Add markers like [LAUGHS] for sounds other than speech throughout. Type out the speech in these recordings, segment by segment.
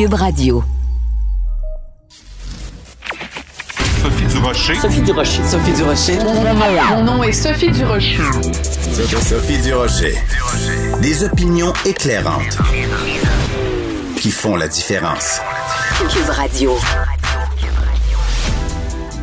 Cube Radio. Sophie Durocher. Sophie Durocher. Sophie Durocher. Mon nom est Sophie Durocher. Sophie Durocher. Des opinions éclairantes qui font la différence. Cube Radio.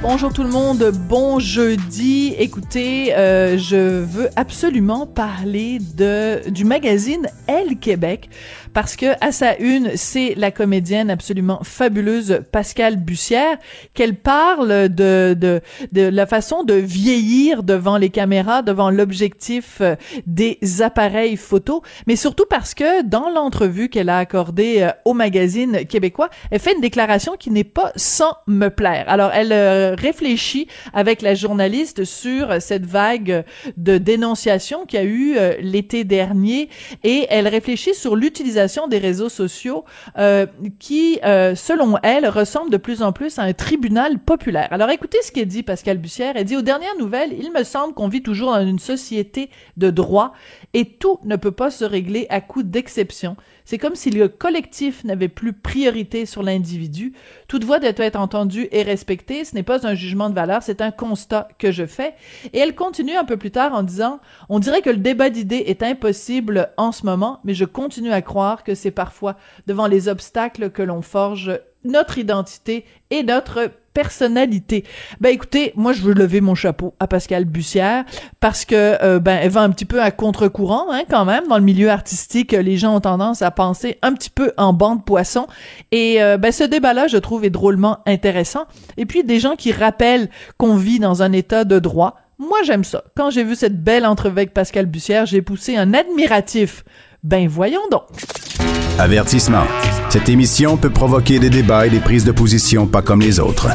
Bonjour tout le monde, bon jeudi. Écoutez, euh, je veux absolument parler de du magazine Elle Québec parce que à sa une, c'est la comédienne absolument fabuleuse Pascale Bussière qu'elle parle de, de de la façon de vieillir devant les caméras, devant l'objectif euh, des appareils photo, mais surtout parce que dans l'entrevue qu'elle a accordée euh, au magazine québécois, elle fait une déclaration qui n'est pas sans me plaire. Alors elle réfléchit avec la journaliste sur cette vague de dénonciation qu'il y a eu euh, l'été dernier et elle réfléchit sur l'utilisation des réseaux sociaux euh, qui, euh, selon elle, ressemble de plus en plus à un tribunal populaire. Alors écoutez ce qu'elle dit Pascal Bussière. Elle dit aux dernières nouvelles, il me semble qu'on vit toujours dans une société de droit et tout ne peut pas se régler à coup d'exception. C'est comme si le collectif n'avait plus priorité sur l'individu. Toute voix doit être entendue et respectée. Ce n'est pas un jugement de valeur, c'est un constat que je fais. Et elle continue un peu plus tard en disant, on dirait que le débat d'idées est impossible en ce moment, mais je continue à croire que c'est parfois devant les obstacles que l'on forge notre identité et notre personnalité. Ben écoutez, moi je veux lever mon chapeau à Pascal Bussière parce que euh, ben elle va un petit peu à contre-courant hein, quand même dans le milieu artistique, les gens ont tendance à penser un petit peu en bande poisson et euh, ben ce débat-là je trouve est drôlement intéressant. Et puis des gens qui rappellent qu'on vit dans un état de droit. Moi j'aime ça. Quand j'ai vu cette belle entrevue avec Pascal Bussière, j'ai poussé un admiratif. Ben voyons donc. Avertissement. Cette émission peut provoquer des débats et des prises de position pas comme les autres.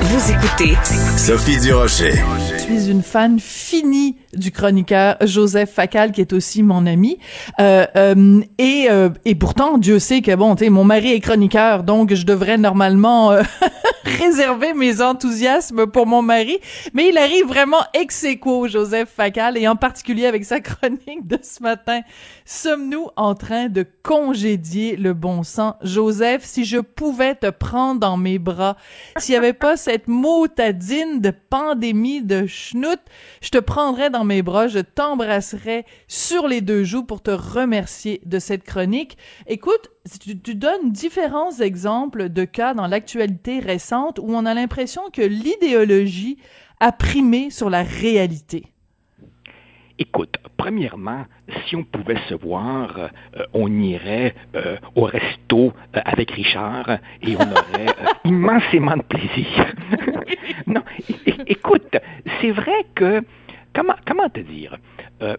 Vous écoutez Sophie Durocher. Je suis une fan finie du chroniqueur Joseph Facal, qui est aussi mon ami. Euh, euh, et, euh, et pourtant, Dieu sait que, bon, tu sais, mon mari est chroniqueur, donc je devrais normalement euh, [LAUGHS] réserver mes enthousiasmes pour mon mari. Mais il arrive vraiment ex Joseph Facal, et en particulier avec sa chronique de ce matin. Sommes-nous en train de congédier le bon sang? Joseph, si je pouvais te prendre dans mes bras, s'il n'y avait pas cette motadine de pandémie de schnout, je te prendrais dans mes bras, je t'embrasserais sur les deux joues pour te remercier de cette chronique. Écoute, tu, tu donnes différents exemples de cas dans l'actualité récente où on a l'impression que l'idéologie a primé sur la réalité. Écoute, premièrement, si on pouvait se voir, euh, on irait euh, au resto euh, avec Richard et on aurait [LAUGHS] immensément de plaisir. [LAUGHS] non, écoute, c'est vrai que, comment, te dire, euh,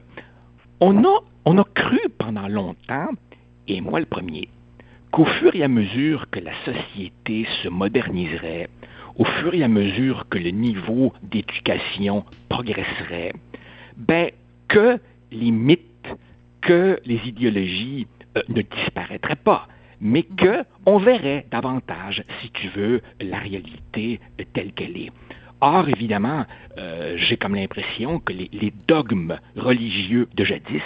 on, a, on a cru pendant longtemps, et moi le premier, qu'au fur et à mesure que la société se moderniserait, au fur et à mesure que le niveau d'éducation progresserait, ben, que les mythes, que les idéologies euh, ne disparaîtraient pas, mais que on verrait davantage, si tu veux, la réalité telle qu'elle est. Or, évidemment, euh, j'ai comme l'impression que les, les dogmes religieux de jadis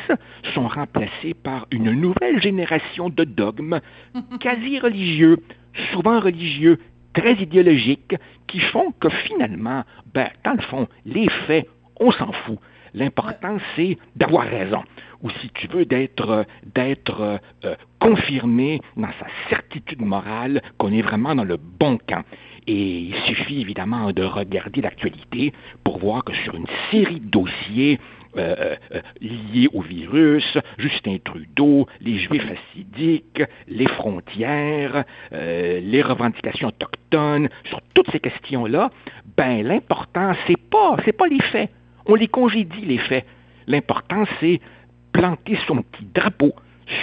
sont remplacés par une nouvelle génération de dogmes [LAUGHS] quasi religieux, souvent religieux, très idéologiques, qui font que finalement, ben, dans le fond, les faits, on s'en fout. L'important, c'est d'avoir raison, ou si tu veux, d'être d'être euh, confirmé dans sa certitude morale qu'on est vraiment dans le bon camp. Et il suffit évidemment de regarder l'actualité pour voir que sur une série de dossiers euh, euh, liés au virus, Justin Trudeau, les Juifs assidiques, les frontières, euh, les revendications autochtones, sur toutes ces questions-là, ben l'important c'est pas c'est pas les faits. On les congédie les faits. L'important c'est planter son petit drapeau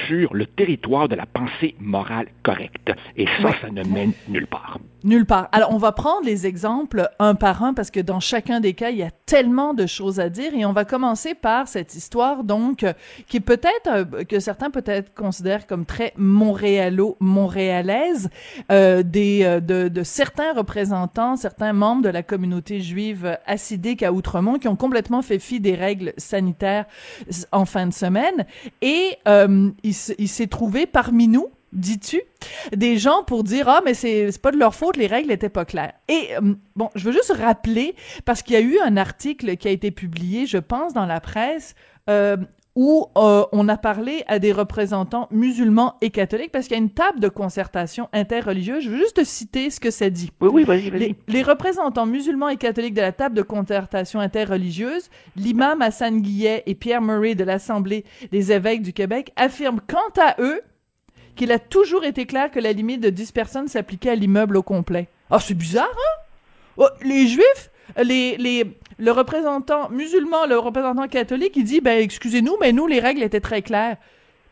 sur le territoire de la pensée morale correcte. Et ça, ça ne mène nulle part. Nulle part. Alors, on va prendre les exemples un par un parce que dans chacun des cas, il y a tellement de choses à dire et on va commencer par cette histoire, donc, euh, qui peut-être, euh, que certains peut-être considèrent comme très montréalo-montréalaise, euh, des, euh, de, de certains représentants, certains membres de la communauté juive assidique à Outremont qui ont complètement fait fi des règles sanitaires en fin de semaine et euh, il s'est trouvé parmi nous, dis-tu, des gens pour dire ah mais c'est c'est pas de leur faute les règles étaient pas claires. Et euh, bon je veux juste rappeler parce qu'il y a eu un article qui a été publié je pense dans la presse euh, où euh, on a parlé à des représentants musulmans et catholiques parce qu'il y a une table de concertation interreligieuse. Je veux juste te citer ce que ça dit. Oui, oui, vas-y, vas-y. les, les représentants musulmans et catholiques de la table de concertation interreligieuse, l'imam Hassan Guillet et Pierre Murray de l'Assemblée des évêques du Québec affirment quant à eux qu'il a toujours été clair que la limite de 10 personnes s'appliquait à l'immeuble au complet. Ah, c'est bizarre, hein? Oh, les juifs, les, les, le représentant musulman, le représentant catholique, il dit, ben, excusez-nous, mais nous, les règles étaient très claires.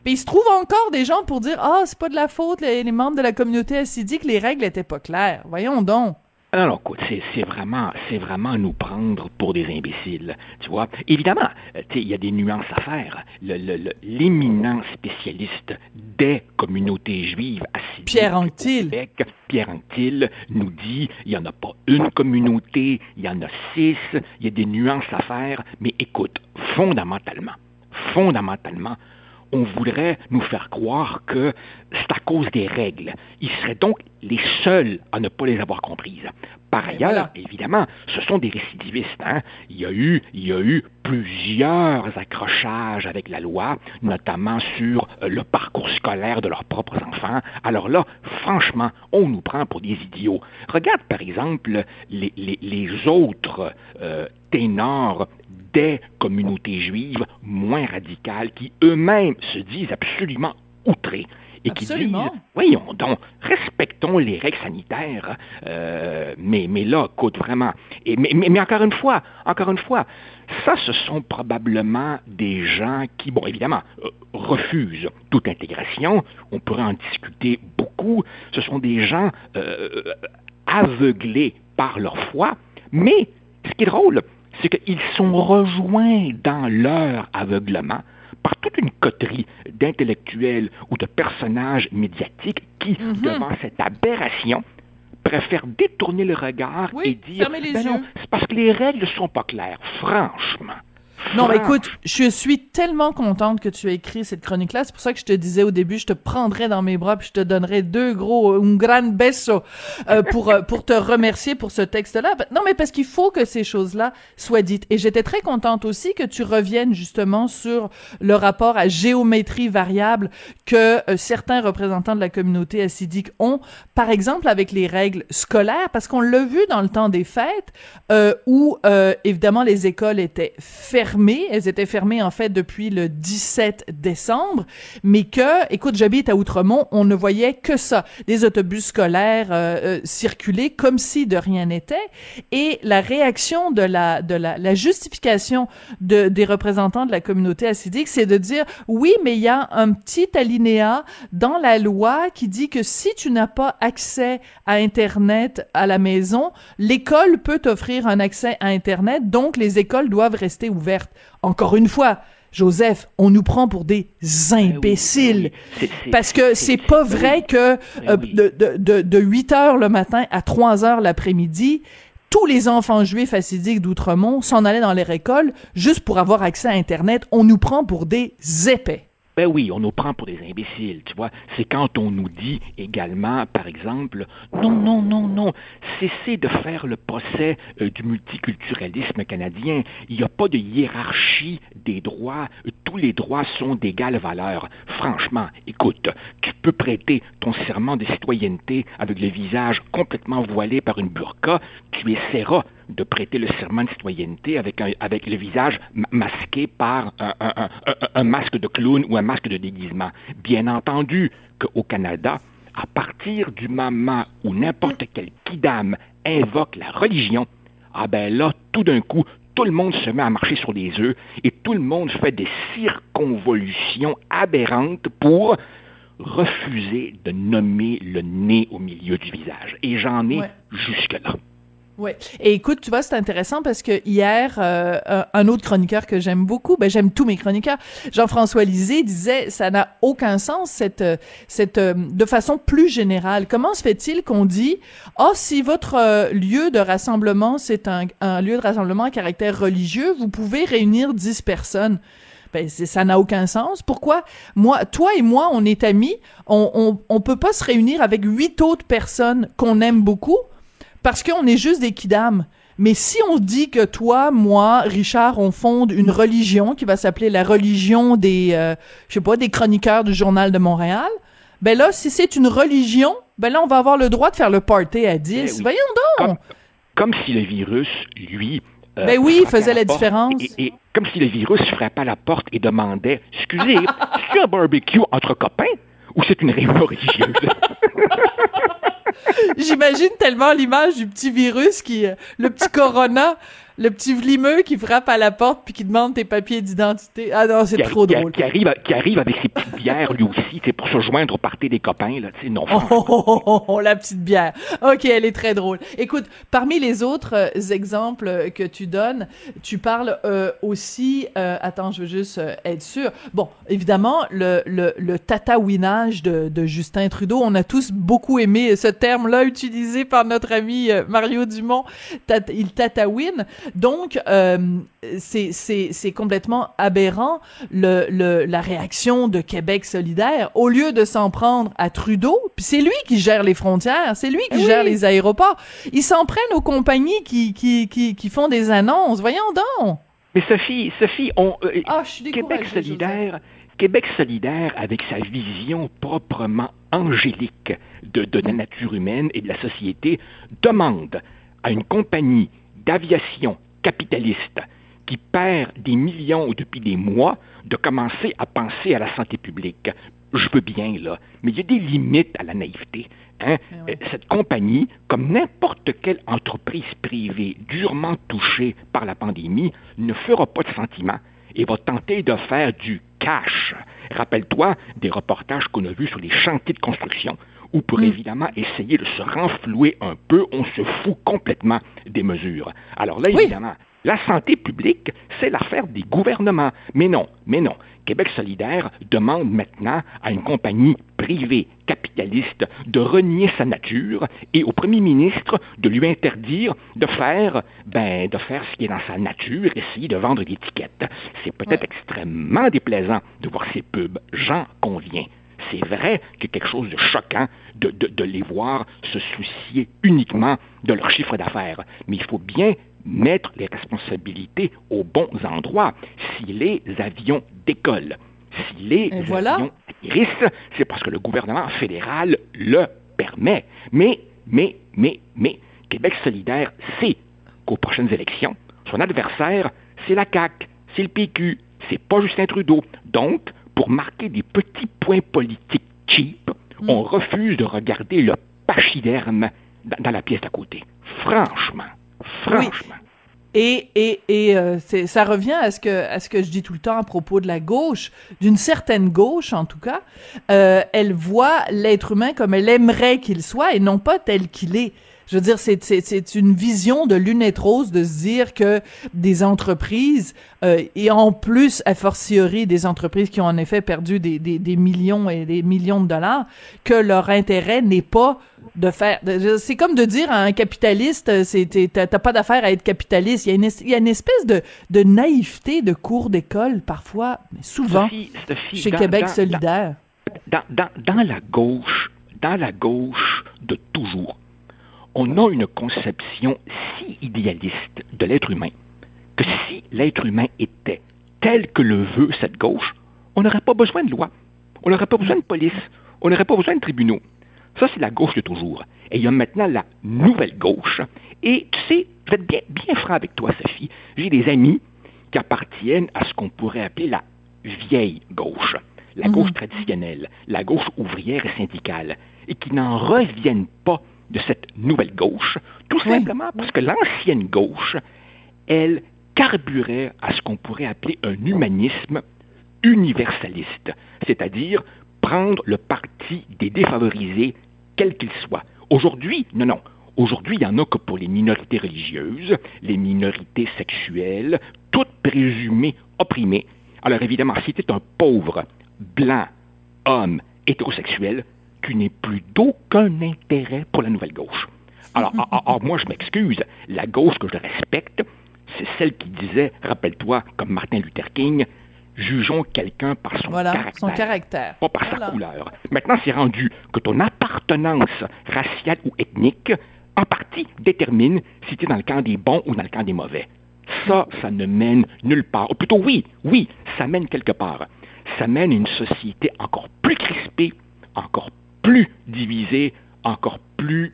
Puis il se trouve encore des gens pour dire, ah, c'est pas de la faute, les, les membres de la communauté assidique, les règles étaient pas claires. Voyons donc. Non, non, écoute, c'est, vraiment, c'est vraiment nous prendre pour des imbéciles, tu vois. Évidemment, euh, il y a des nuances à faire. L'éminent spécialiste des communautés juives assidues Pierre au Anctil. Québec, Pierre Anctil, nous dit, il y en a pas une communauté, il y en a six, il y a des nuances à faire, mais écoute, fondamentalement, fondamentalement, on voudrait nous faire croire que c'est à cause des règles. Ils seraient donc les seuls à ne pas les avoir comprises. Par Ben ailleurs, voilà. évidemment, ce sont des récidivistes. Hein? Il, y a eu, il y a eu plusieurs accrochages avec la loi, notamment sur euh, le parcours scolaire de leurs propres enfants. Alors là, franchement, on nous prend pour des idiots. Regarde par exemple les, les- les autres euh, ténors des communautés juives moins radicales qui eux-mêmes se disent absolument outrés et qui Absolument. disent voyons donc respectons les règles sanitaires euh, mais mais là écoute vraiment et mais, mais, mais encore une fois encore une fois ça ce sont probablement des gens qui bon évidemment euh, refusent toute intégration. On pourrait en discuter beaucoup. Ce sont des gens euh, aveuglés par leur foi. Mais ce qui est drôle c'est qu'ils sont rejoints dans leur aveuglement par toute une coterie d'intellectuels ou de personnages médiatiques qui, Mhm. devant cette aberration, préfèrent détourner le regard Oui, et dire les Ben non, c'est parce que les règles sont pas claires. Franchement. Non, mais écoute, je suis tellement contente que tu aies écrit cette chronique-là. C'est pour ça que je te disais au début, je te prendrais dans mes bras puis je te donnerais deux gros, un grand beso euh, pour euh, pour te remercier pour ce texte-là. Non, mais parce qu'il faut que ces choses-là soient dites. Et j'étais très contente aussi que tu reviennes justement sur le rapport à géométrie variable que euh, certains représentants de la communauté assidique ont, par exemple avec les règles scolaires, parce qu'on l'a vu dans le temps des fêtes, euh, où euh, évidemment les écoles étaient fermées. Elles étaient fermées en fait depuis le 17 décembre, mais que, écoute, j'habite à Outremont, on ne voyait que ça, des autobus scolaires euh, euh, circuler comme si de rien n'était. Et la réaction de la de la, la justification de, des représentants de la communauté assidique, c'est de dire oui, mais il y a un petit alinéa dans la loi qui dit que si tu n'as pas accès à Internet à la maison, l'école peut t'offrir un accès à Internet, donc les écoles doivent rester ouvertes. Encore une fois, Joseph, on nous prend pour des imbéciles. Oui, c'est- c'est- Parce que c'est pas vrai que euh, de, de, de, de 8 heures le matin à 3 heures l'après-midi, tous les enfants juifs assidiques d'Outremont s'en allaient dans leur école juste pour avoir accès à Internet. On nous prend pour des épais. Ben oui, on nous prend pour des imbéciles, tu vois. C'est quand on nous dit également, par exemple, non, non, non, non, cessez de faire le procès euh, du multiculturalisme canadien. Il n'y a pas de hiérarchie des droits. Tous les droits sont d'égale valeur. Franchement, écoute, tu peux prêter ton serment de citoyenneté avec le visage complètement voilé par une burqa, tu essaieras de prêter le serment de citoyenneté avec, un, avec le visage ma- masqué par un, un- un- un- un masque de clown ou un masque de déguisement. Bien entendu qu'au Canada, à partir du moment où n'importe quel kidam invoque la religion, ah ben là, tout d'un coup, tout le monde se met à marcher sur les œufs et tout le monde fait des circonvolutions aberrantes pour refuser de nommer le nez au milieu du visage. Et j'en ai Ouais. jusque-là. Ouais. Et écoute, tu vois, c'est intéressant parce que hier, euh, un- autre chroniqueur que j'aime beaucoup, ben j'aime tous mes chroniqueurs, Jean-François Lisée disait, ça n'a aucun sens cette cette euh, de façon plus générale. Comment se fait-il qu'on dit, oh si votre euh, lieu de rassemblement c'est un, un lieu de rassemblement à caractère religieux, vous pouvez réunir 10 personnes. Ben, ça n'a aucun sens. Pourquoi? Moi, toi et moi, on est amis, on, on, on peut pas se réunir avec huit autres personnes qu'on aime beaucoup parce qu'on est juste des kidam. Mais si on dit que toi, moi, Richard, on fonde une religion qui va s'appeler la religion des, euh, je sais pas, des chroniqueurs du Journal de Montréal, ben là, si c'est une religion, ben là, on va avoir le droit de faire le party à 10. Eh oui. Voyons donc! Comme, comme si le virus, lui... euh, Ben oui, faisait la différence. Et, et comme si le virus frappait à la porte et demandait « Excusez, [LAUGHS] c'est un barbecue entre copains? Ou c'est une réunion religieuse? [LAUGHS] J'imagine tellement l'image du petit virus qui, euh, le petit corona, le petit vlimeux qui frappe à la porte puis qui demande tes papiers d'identité. Ah non, c'est trop qui- drôle. qui arrive, à- qui arrive avec ses petites bières, lui aussi, c'est pour se joindre au party des copains. Là, tu sais, non, Oh, oh, oh, oh, oh, la petite bière. Ok, elle est très drôle. Écoute, parmi les autres euh, exemples euh, que tu donnes, tu parles euh, aussi. euh, attends, je veux juste euh, être sûr. Bon, évidemment, le le, le tatouinage de, de Justin Trudeau. On a tous beaucoup aimé ce terme-là utilisé par notre ami euh, Mario Dumont. Il tatouine. Donc, euh, c'est complètement aberrant le, le la réaction de Québec solidaire au lieu de s'en prendre à Trudeau puis c'est lui qui gère les frontières c'est lui qui gère les aéroports. Ils s'en prennent aux compagnies qui qui qui qui font des annonces. Voyons donc. Mais Sophie, Sophie, on, euh, ah Québec solidaire, Québec solidaire, avec sa vision proprement angélique de, de la nature humaine et de la société, demande à une compagnie d'aviation capitaliste qui perd des millions depuis des mois de commencer à penser à la santé publique. Je veux bien, là, mais il y a des limites à la naïveté. Hein? ouais. Euh, Cette compagnie, comme n'importe quelle entreprise privée durement touchée par la pandémie, ne fera pas de sentiment et va tenter de faire du cash. Rappelle-toi des reportages qu'on a vus sur les chantiers de construction où pour évidemment essayer de se renflouer un peu, on se fout complètement des mesures. Alors là, Oui. évidemment, la santé publique, c'est l'affaire des gouvernements. Mais non, mais non. Québec solidaire demande maintenant à une compagnie privée capitaliste de renier sa nature et au premier ministre de lui interdire de faire, ben, de faire ce qui est dans sa nature, essayer de vendre des étiquettes. C'est peut-être extrêmement déplaisant de voir ces pubs, j'en conviens. C'est vrai qu'il y a quelque chose de choquant de, de- de les voir se soucier uniquement de leur chiffre d'affaires. Mais il faut bien mettre les responsabilités aux bons endroits. Si les avions décollent, si les Et voilà. avions atterrissent, c'est parce que le gouvernement fédéral le permet. Mais, mais, mais, mais, Québec solidaire sait qu'aux prochaines élections, son adversaire, c'est la CAQ, c'est le PQ, c'est pas Justin Trudeau. Donc, pour marquer des petits points politiques cheap, on refuse de regarder le pachyderme dans, la pièce d'à côté. Franchement, franchement. Et, et, et euh, ça revient à ce, que, à ce que je dis tout le temps à propos de la gauche, d'une certaine gauche en tout cas. Euh, elle voit l'être humain comme elle aimerait qu'il soit et non pas tel qu'il est. Je veux dire, c'est, c'est, c'est une vision de lunettes roses de se dire que des entreprises, euh, et en plus, a fortiori, des entreprises qui ont en effet perdu des, des, des millions et des millions de dollars, que leur intérêt n'est pas de faire. de- C'est comme de dire à un capitaliste, euh, c'est t'as t'as pas d'affaire à être capitaliste. Il y a une, es- il y a une espèce de, de naïveté de cours d'école parfois, mais souvent Sophie, Sophie, chez dans- Québec dans- solidaire. dans, dans, dans la gauche, dans la gauche de toujours, on a une conception si idéaliste de l'être humain que si l'être humain était tel que le veut cette gauche, on n'aurait pas besoin de loi, on n'aurait pas besoin de police, on n'aurait pas besoin de tribunaux. Ça, c'est la gauche de toujours. Et il y a maintenant la nouvelle gauche. Et tu sais, je vais être bien, bien franc avec toi, Sophie. J'ai des amis qui appartiennent à ce qu'on pourrait appeler la vieille gauche, la gauche traditionnelle, la gauche ouvrière et syndicale, et qui n'en reviennent pas de cette nouvelle gauche, tout Oui. simplement parce que l'ancienne gauche, elle carburait à ce qu'on pourrait appeler un humanisme universaliste, c'est-à-dire prendre le parti des défavorisés, quels qu'ils soient. Aujourd'hui, non, non. Aujourd'hui, il n'y en a que pour les minorités religieuses, les minorités sexuelles, toutes présumées opprimées. Alors évidemment, si tu es un pauvre, blanc, homme, hétérosexuel, tu n'es plus d'aucun intérêt pour la nouvelle gauche. Alors, alors, moi, je m'excuse, la gauche que je respecte, c'est celle qui disait, rappelle-toi, comme Martin Luther King, jugeons quelqu'un par son Voilà, caractère, son caractère. pas par Voilà. sa couleur. Maintenant, c'est rendu que ton appartenance raciale ou ethnique, en partie, détermine si tu es dans le camp des bons ou dans le camp des mauvais. Ça, ça ne mène nulle part. Ou plutôt, oui, oui, ça mène quelque part. Ça mène à une société encore plus crispée, encore plus divisée, encore plus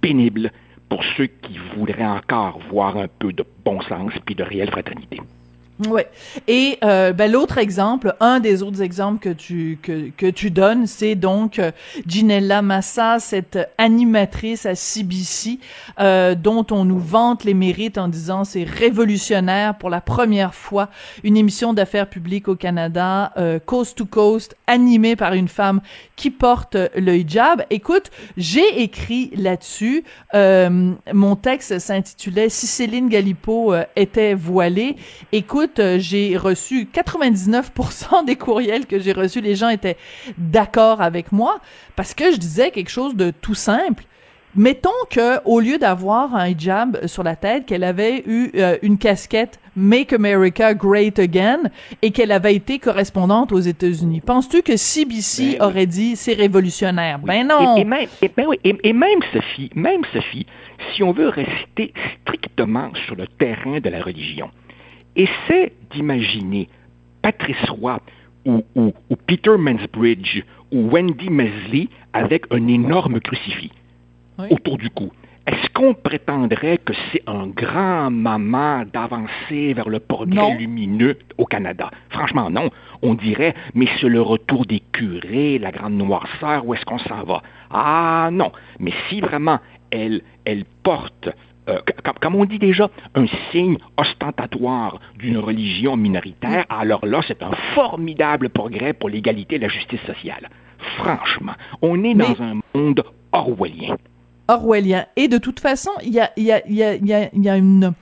pénible pour ceux qui voudraient encore voir un peu de bon sens puis de réelle fraternité. Ouais. Et euh, ben, l'autre exemple, un des autres exemples que tu que, que tu donnes, c'est donc euh, Ginella Massa, cette animatrice à CBC, euh, dont on nous vante les mérites en disant c'est révolutionnaire pour la première fois une émission d'affaires publiques au Canada, euh, coast to coast, animée par une femme qui porte le hijab. Écoute, j'ai écrit là-dessus. euh, mon texte s'intitulait Si Céline Galipo était voilée. Écoute, euh, j'ai reçu 99% des courriels que j'ai reçus. Les gens étaient d'accord avec moi parce que je disais quelque chose de tout simple. Mettons que au lieu d'avoir un hijab sur la tête, qu'elle avait eu euh, une casquette Make America Great Again et qu'elle avait été correspondante aux États-Unis. Penses-tu que CBC Ben oui. aurait dit c'est révolutionnaire? Oui. Ben non. Et, et même, et, ben oui, et- et même, Sophie, même Sophie, si on veut rester strictement sur le terrain de la religion, essaie d'imaginer Patrice Roy ou, ou- ou Peter Mansbridge ou Wendy Mesley avec un énorme crucifix Oui. autour du cou. Est-ce qu'on prétendrait que c'est un grand moment d'avancer vers le progrès Non. lumineux au Canada? Franchement, non. On dirait, mais c'est le retour des curés, la grande noirceur, où est-ce qu'on s'en va? Ah non. Mais si vraiment elle, elle porte, euh, comme, on dit déjà, un signe ostentatoire d'une religion minoritaire, alors là, c'est un formidable progrès pour l'égalité et la justice sociale. Franchement, on est Mais- dans un monde orwellien. orwellien. Et de toute façon, il y a, il y a, il y a, il y a, il y a une,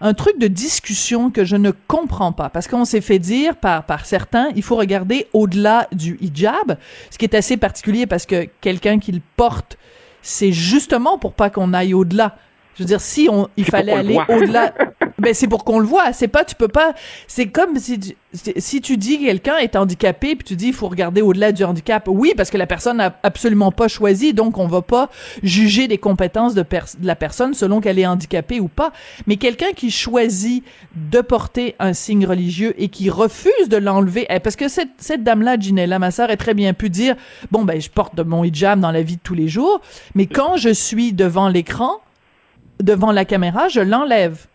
un truc de discussion que je ne comprends pas. Parce qu'on s'est fait dire par, par certains, il faut regarder au-delà du hijab, ce qui est assez particulier parce que quelqu'un qui le porte, c'est justement pour pas qu'on aille au-delà. Je veux dire, si on, il fallait aller au-delà, [LAUGHS] ben c'est pour qu'on le voit. C'est pas, tu peux pas. C'est comme si tu, si tu dis que quelqu'un est handicapé puis tu dis il faut regarder au-delà du handicap. Oui, parce que la personne n'a absolument pas choisi, donc on va pas juger des compétences de, pers- de la personne selon qu'elle est handicapée ou pas. Mais quelqu'un qui choisit de porter un signe religieux et qui refuse de l'enlever, eh, parce que cette, cette dame-là, Ginella, ma sœur, est très bien pu dire bon ben je porte de mon hijab dans la vie de tous les jours, mais quand je suis devant l'écran devant la caméra, je l'enlève.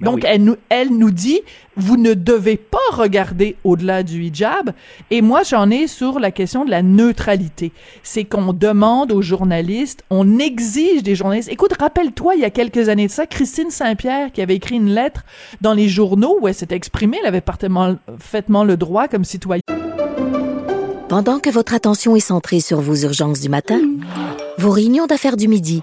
Ben Donc, oui. elle, nous, elle nous dit, vous ne devez pas regarder au-delà du hijab. Et moi, j'en ai sur la question de la neutralité. C'est qu'on demande aux journalistes, on exige des journalistes. Écoute, rappelle-toi, il y a quelques années de ça, Christine Saint-Pierre, qui avait écrit une lettre dans les journaux où elle s'était exprimée, elle avait parfaitement, parfaitement le droit comme citoyenne. Pendant que votre attention est centrée sur vos urgences du matin, vos réunions d'affaires du midi,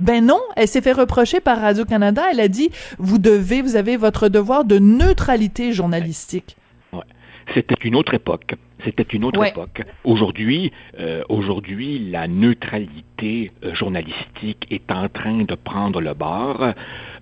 Ben non, elle s'est fait reprocher par Radio-Canada. Elle a dit, vous devez, vous avez votre devoir de neutralité journalistique. Ouais. C'était une autre époque. C'était une autre Ouais. époque. Aujourd'hui, euh, aujourd'hui, la neutralité euh, journalistique est en train de prendre le bord.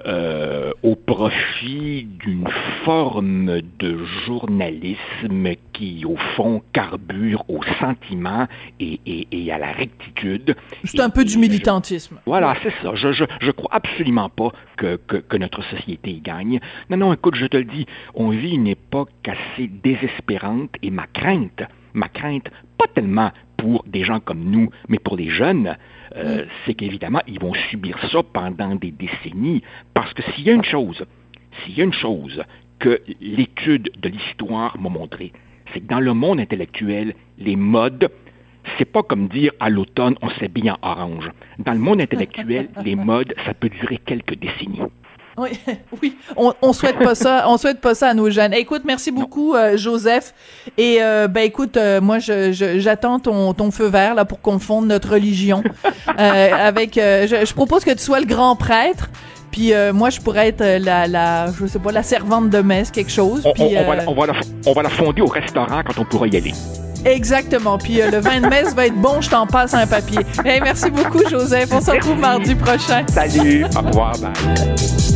Euh, au profit d'une forme de journalisme qui, au fond, carbure au sentiment et, et- et à la rectitude. C'est un peu du je- militantisme. voilà, c'est ça. Je, je, je crois absolument pas que, que, que notre société y gagne. Non, non, écoute, je te le dis, on vit une époque assez désespérante et ma crainte, ma crainte, pas tellement pour des gens comme nous, mais pour les jeunes, euh, c'est qu'évidemment, ils vont subir ça pendant des décennies. Parce que s'il y a une chose, s'il y a une chose que l'étude de l'histoire m'a montré, c'est que dans le monde intellectuel, les modes c'est pas comme dire à l'automne on s'habille en orange. Dans le monde intellectuel, les modes, ça peut durer quelques décennies. Oui, [LAUGHS] oui, on, on souhaite pas ça, on souhaite pas ça à nos jeunes. Écoute, merci beaucoup, euh, Joseph. Et euh, ben écoute, euh, moi, je, je- j'attends ton, ton feu vert là pour qu'on fonde notre religion. [LAUGHS] Avec, je, je propose que tu sois le grand prêtre. Puis moi, je pourrais être la, la, je sais pas, la servante de messe, quelque chose. On, Puis, on- va, la- on va la, on va la fonder au restaurant quand on pourra y aller. Exactement. Puis le vin de messe va être bon, je t'en passe un papier. Hey, merci beaucoup, Joseph. On se retrouve mardi prochain. Salut, au revoir, bye.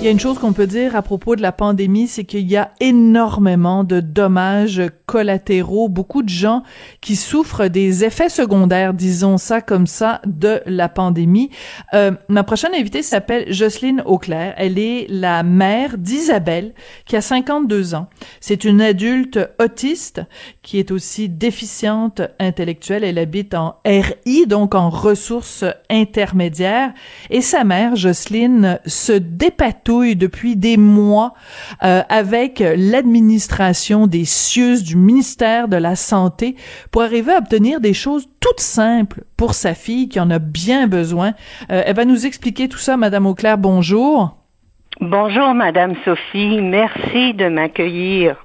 Il y a une chose qu'on peut dire à propos de la pandémie, c'est qu'il y a énormément de dommages collatéraux, beaucoup de gens qui souffrent des effets secondaires, disons ça comme ça, de la pandémie. Euh, ma prochaine invitée s'appelle Jocelyne Auclair. Elle est la mère d'Isabelle, qui a 52 ans. C'est une adulte autiste qui est aussi déficiente intellectuelle. Elle habite en RI, donc en ressources intermédiaires. Et sa mère, Jocelyne, se dépatouille depuis des mois euh, avec l'administration des cieux du ministère de la Santé pour arriver à obtenir des choses toutes simples pour sa fille qui en a bien besoin. Euh, elle va nous expliquer tout ça, Madame Auclair. Bonjour. Bonjour, Madame Sophie. Merci de m'accueillir.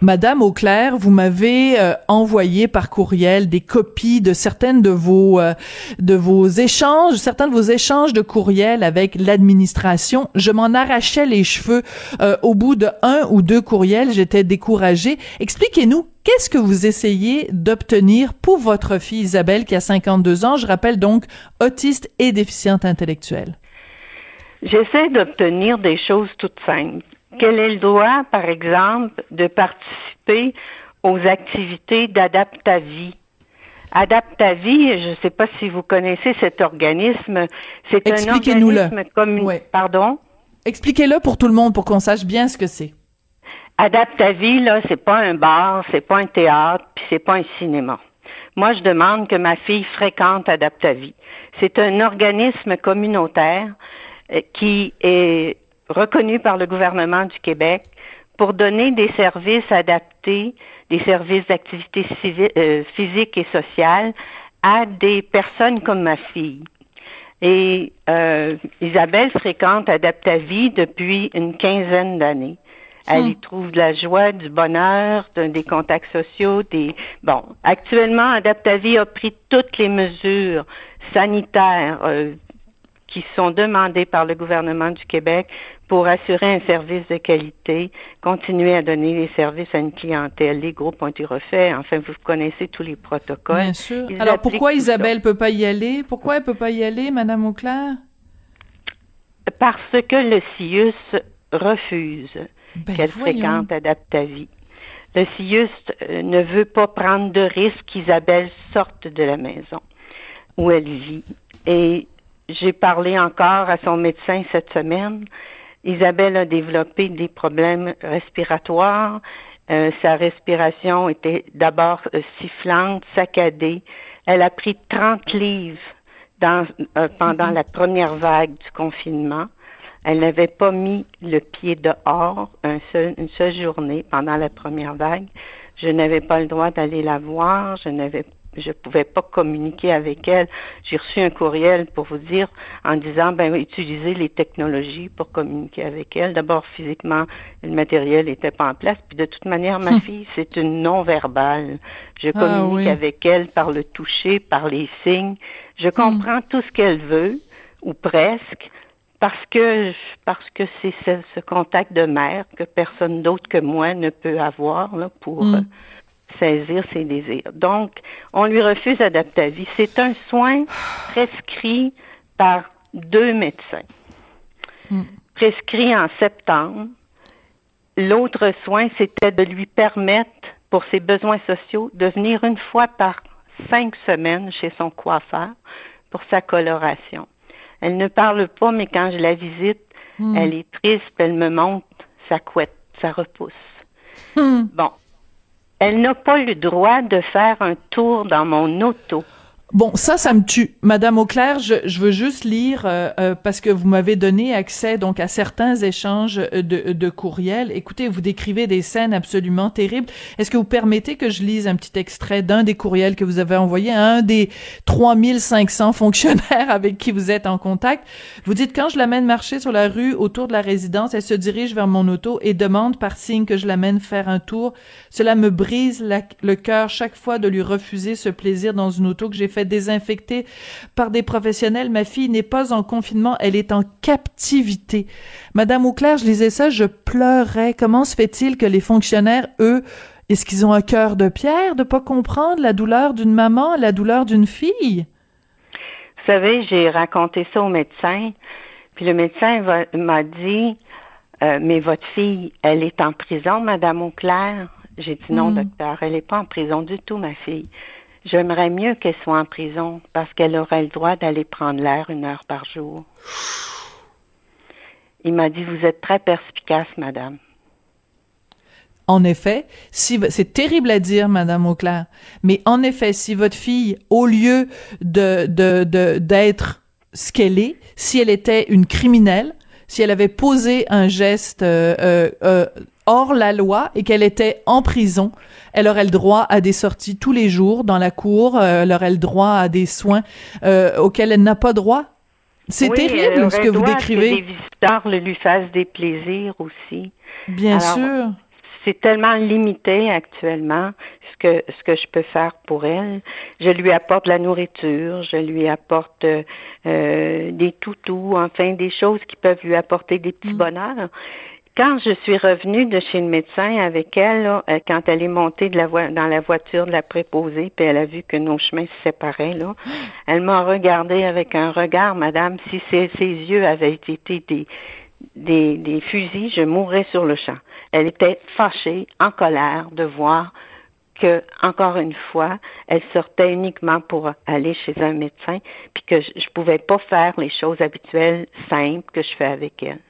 Madame Auclair, vous m'avez euh, envoyé par courriel des copies de certaines de vos euh, de vos échanges, certains de vos échanges de courriel avec l'administration. Je m'en arrachais les cheveux euh, au bout de un ou deux courriels, j'étais découragée. Expliquez-nous qu'est-ce que vous essayez d'obtenir pour votre fille Isabelle qui a 52 ans, je rappelle donc autiste et déficiente intellectuelle. J'essaie d'obtenir des choses toutes simples. Quel est le droit, par exemple, de participer aux activités d'Adaptavie? Adaptavie, je ne sais pas si vous connaissez cet organisme, c'est un organisme commun. Ouais. Pardon? Expliquez-le pour tout le monde pour qu'on sache bien ce que c'est. Adaptavie, là, c'est pas un bar, c'est pas un théâtre, puis c'est pas un cinéma. Moi, je demande que ma fille fréquente Adaptavie. C'est un organisme communautaire euh, qui est reconnu par le gouvernement du Québec pour donner des services adaptés, des services d'activité euh, physique et sociale à des personnes comme ma fille. Et euh, Isabelle fréquente Adaptavie depuis une quinzaine d'années. Elle y trouve de la joie, du bonheur, de- des contacts sociaux, des bon. Actuellement, Adaptavie a pris toutes les mesures sanitaires euh, qui sont demandées par le gouvernement du Québec pour assurer un service de qualité, continuer à donner les services à une clientèle. Les groupes ont été refaits. Enfin, vous connaissez tous les protocoles. Bien sûr. Ils Alors pourquoi. Isabelle peut pas y aller? Pourquoi elle peut pas y aller, Madame Auclair? Parce que le CIUS refuse Ben, qu'elle fréquente Adaptavie. Le CIUS euh, ne veut pas prendre de risque qu'Isabelle sorte de la maison où elle vit. Et j'ai parlé encore à son médecin cette semaine. Isabelle a développé des problèmes respiratoires. Euh, sa respiration était d'abord euh, sifflante, saccadée. Elle a pris 30 livres dans, euh, pendant la première vague du confinement. Elle n'avait pas mis le pied dehors un seul, une seule journée pendant la première vague. Je n'avais pas le droit d'aller la voir. Je n'avais je pouvais pas communiquer avec elle. J'ai reçu un courriel pour vous dire en disant ben utilisez les technologies pour communiquer avec elle. D'abord physiquement, le matériel n'était pas en place, puis de toute manière ma [LAUGHS] fille c'est une non verbale. Je Ah, communique oui. avec elle par le toucher, par les signes. Je comprends tout ce qu'elle veut ou presque parce que parce que c'est ce, ce contact de mère que personne d'autre que moi ne peut avoir là, pour Mm. Saisir ses désirs. Donc, on lui refuse Adaptavie. C'est un soin prescrit par deux médecins. Mm. Prescrit en septembre. L'autre soin, c'était de lui permettre, pour ses besoins sociaux, de venir une fois par cinq semaines chez son coiffeur pour sa coloration. Elle ne parle pas, mais quand je la visite, Mm. elle est triste, elle me montre sa couette, sa repousse. Hmm. Bon. Elle n'a pas le droit de faire un tour dans mon auto. Bon, ça, ça me tue. Madame Auclair, je, je veux juste lire, euh, euh, parce que vous m'avez donné accès donc à certains échanges de, de courriels. Écoutez, vous décrivez des scènes absolument terribles. Est-ce que vous permettez que je lise un petit extrait d'un des courriels que vous avez envoyé à un des 3500 fonctionnaires avec qui vous êtes en contact? Vous dites, quand je l'amène marcher sur la rue autour de la résidence, elle se dirige vers mon auto et demande par signe que je l'amène faire un tour. Cela me brise le cœur chaque fois de lui refuser ce plaisir dans une auto que j'ai fait désinfecter par des professionnels. Ma fille n'est pas en confinement, elle est en captivité. Madame Auclair, je lisais ça, je pleurais. Comment se fait-il que les fonctionnaires, eux, est-ce qu'ils ont un cœur de pierre de pas comprendre la douleur d'une maman, la douleur d'une fille? Vous savez, j'ai raconté ça au médecin, puis le médecin m'a dit, euh, mais votre fille, elle est en prison, Madame Auclair? J'ai dit non, Mm. docteur, elle n'est pas en prison du tout, ma fille. J'aimerais mieux qu'elle soit en prison parce qu'elle aurait le droit d'aller prendre l'air une heure par jour. Il m'a dit, vous êtes très perspicace, madame. En effet, si c'est terrible à dire, Madame Auclair, mais en effet, si votre fille, au lieu de de de- d'être ce qu'elle est, si elle était une criminelle, si elle avait posé un geste euh, euh, euh, hors la loi et qu'elle était en prison, elle aurait le droit à des sorties tous les jours dans la cour, euh, elle aurait le droit à des soins euh, auxquels elle n'a pas droit. C'est Oui, terrible ce que vous droit Que décrivez. les visiteurs le lui fassent des plaisirs aussi. Bien Alors, sûr. c'est tellement limité actuellement ce que ce que je peux faire pour elle. Je lui apporte la nourriture, je lui apporte euh, des toutous, enfin des choses qui peuvent lui apporter des petits bonheurs. Quand je suis revenue de chez le médecin avec elle, euh, quand elle est montée dans la voiture de la préposée, puis elle a vu que nos chemins se séparaient, là, elle m'a regardé avec un regard, madame, si ses, yeux avaient été des, fusils, je mourrais sur le champ. Elle était fâchée, en colère de voir que, encore une fois, elle sortait uniquement pour aller chez un médecin, puis que je, je pouvais pas faire les choses habituelles, simples que je fais avec elle.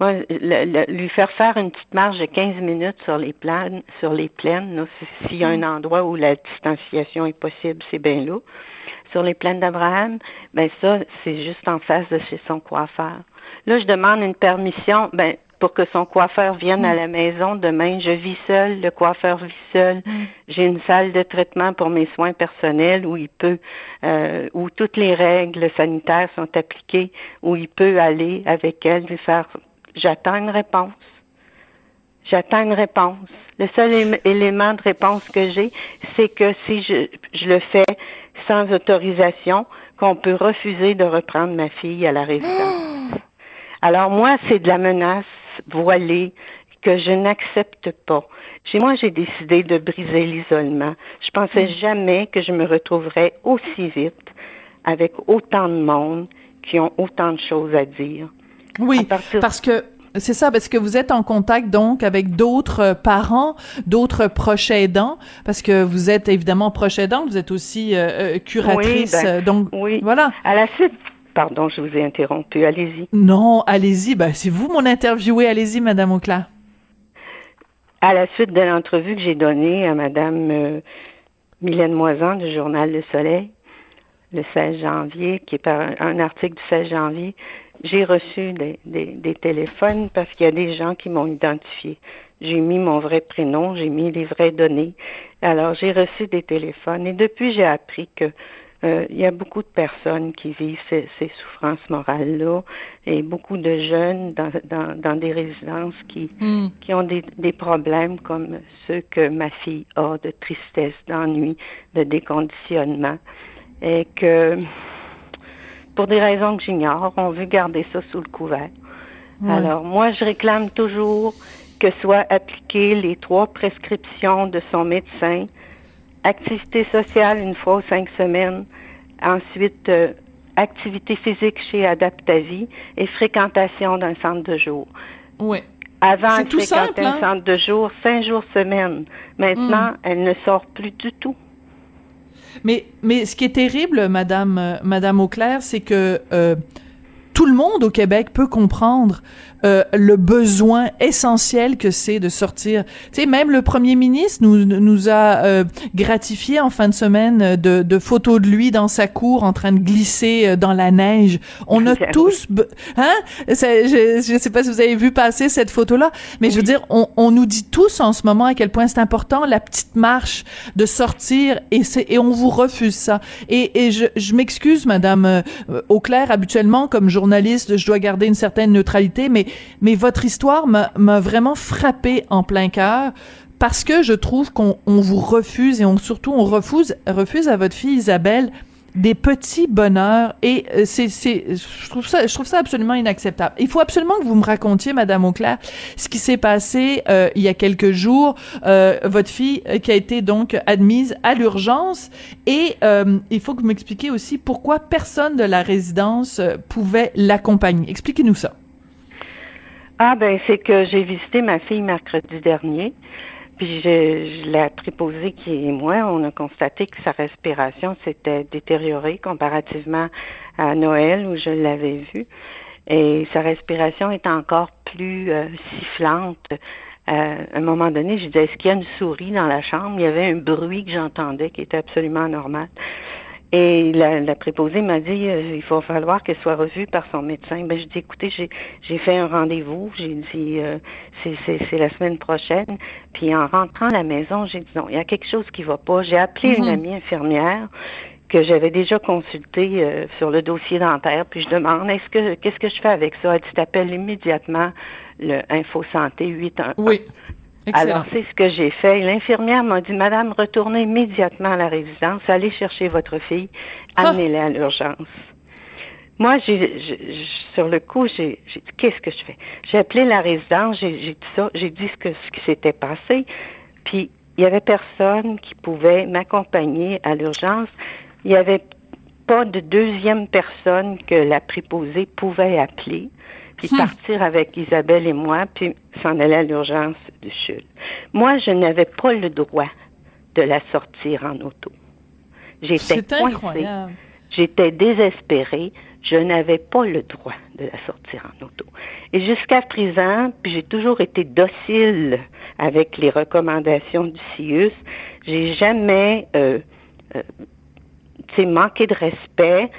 Moi, le- le- lui faire faire une petite marche de 15 minutes sur les plaines, sur les plaines, s'il y a un endroit où la distanciation est possible, c'est bien là. Sur les plaines d'Abraham, ben ça, c'est juste en face de chez son coiffeur. Là, je demande une permission, ben, pour que son coiffeur vienne à la maison demain. Je vis seule, le coiffeur vit seul. J'ai une salle de traitement pour mes soins personnels où il peut, euh, où toutes les règles sanitaires sont appliquées, où il peut aller avec elle lui faire. J'attends une réponse. J'attends une réponse. Le seul élé- élément de réponse que j'ai, c'est que si je, je le fais sans autorisation, qu'on peut refuser de reprendre ma fille à la résidence. Alors moi, c'est de la menace voilée que je n'accepte pas. Chez moi, j'ai décidé de briser l'isolement. Je pensais jamais que je me retrouverais aussi vite avec autant de monde qui ont autant de choses à dire. Oui, partir- parce que c'est ça, parce que vous êtes en contact donc avec d'autres euh, parents, d'autres proches aidants, parce que vous êtes évidemment proche aidant, vous êtes aussi euh, euh, curatrice, Oui, ben, donc oui. voilà. À la suite, Pardon, je vous ai interrompu. Allez-y. Non, allez-y. Ben, c'est vous mon interviewé. Allez-y, Madame Auclair. À la suite de l'entrevue que j'ai donnée à Madame euh, Mylène Moisan du journal Le Soleil, le 16 janvier, qui est par un, un article du 16 janvier, j'ai reçu des, des, des, téléphones parce qu'il y a des gens qui m'ont identifié. J'ai mis mon vrai prénom, j'ai mis les vraies données. Alors, j'ai reçu des téléphones et depuis, j'ai appris que euh, il y a beaucoup de personnes qui vivent ces, ces souffrances morales-là et beaucoup de jeunes dans, dans, dans des résidences qui, Hmm. qui ont des, des problèmes comme ceux que ma fille a, de tristesse, d'ennui, de déconditionnement, et que pour des raisons que j'ignore, on veut garder ça sous le couvert. Alors, moi, je réclame toujours que soient appliquées les trois prescriptions de son médecin. Activité sociale une fois aux cinq semaines. Ensuite, euh, activité physique chez Adaptavie et fréquentation d'un centre de jour. Ouais. Avant, elle fréquentait simple, un hein? centre de jour cinq jours semaine. Maintenant, elle ne sort plus du tout. Mais, mais ce qui est terrible, Madame, euh, Madame Auclair, c'est que euh, tout le monde au Québec peut comprendre euh, le besoin essentiel que c'est de sortir. Tu sais, même le premier ministre nous, nous a euh, gratifié en fin de semaine de, de photos de lui dans sa cour en train de glisser euh, dans la neige. On a [LAUGHS] tous... Hein? Je, je sais pas si vous avez vu passer cette photo-là, mais je veux dire, on, on nous dit tous en ce moment à quel point c'est important la petite marche de sortir et c'est et on vous refuse ça. Et, et je, je m'excuse, Madame euh, Auclair, habituellement comme journaliste, je dois garder une certaine neutralité, mais mais votre histoire m'a vraiment frappé en plein cœur parce que je trouve qu'on on vous refuse et on surtout on refuse refuse à votre fille Isabelle des petits bonheurs et euh, c'est c'est je trouve ça je trouve ça absolument inacceptable. Il faut absolument que vous me racontiez madame Auclair ce qui s'est passé euh, il y a quelques jours euh, votre fille euh, qui a été donc admise à l'urgence et euh, il faut que vous m'expliquiez aussi pourquoi personne de la résidence pouvait l'accompagner. Expliquez-nous ça. Ah ben c'est que j'ai visité ma fille mercredi dernier, puis je, je préposée qui est moi, on a constaté que sa respiration s'était détériorée comparativement à Noël où je l'avais vue. Et sa respiration est encore plus euh, sifflante. Euh, à un moment donné, je disais, est-ce qu'il y a une souris dans la chambre? Il y avait un bruit que j'entendais qui était absolument normal. Et la, la préposée m'a dit, euh, il va falloir qu'elle soit revue par son médecin. Ben, je dis, écoutez, j'ai, j'ai fait un rendez-vous. J'ai dit, euh, c'est, la semaine prochaine. Puis en rentrant à la maison, j'ai dit, non, il y a quelque chose qui va pas. J'ai appelé une amie infirmière que j'avais déjà consultée euh, sur le dossier dentaire. Puis je demande, est-ce que, qu'est-ce que je fais avec ça? Elle dit, t'appelles immédiatement le Info Santé 811. Oui. Excellent. Alors, c'est ce que j'ai fait. L'infirmière m'a dit, Madame, retournez immédiatement à la résidence, allez chercher votre fille, Ah. amenez-la à l'urgence. Moi, j'ai, sur le coup, j'ai, dit, qu'est-ce que je fais? J'ai appelé la résidence, j'ai, dit ça, j'ai dit ce, que, ce qui s'était passé, puis il y avait personne qui pouvait m'accompagner à l'urgence. Il y avait pas de deuxième personne que la préposée pouvait appeler, puis partir avec Isabelle et moi, puis s'en aller à l'urgence du CHUL. Moi, je n'avais pas le droit de la sortir en auto. J'étais coincée. J'étais désespérée. Je n'avais pas le droit de la sortir en auto. Et jusqu'à présent, puis j'ai toujours été docile avec les recommandations du CIUS. J'ai jamais euh, euh, manqué de respect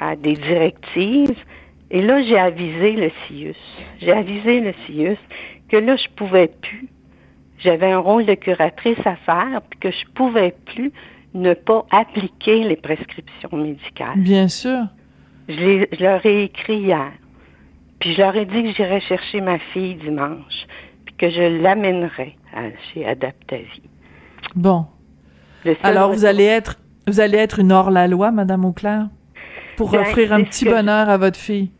à, à des directives. Et là, j'ai avisé le CIUS. J'ai avisé le CIUS que là, je pouvais plus. J'avais un rôle de curatrice à faire, puis que je pouvais plus ne pas appliquer les prescriptions médicales. Bien sûr. Je, les- je leur ai écrit hier. Puis je leur ai dit que j'irais chercher ma fille dimanche, puis que je l'amènerais chez Adaptavie. Bon. Alors, vous allez être, vous allez être une hors-la-loi, Madame Auclair, pour Ben, offrir un petit bonheur à votre fille.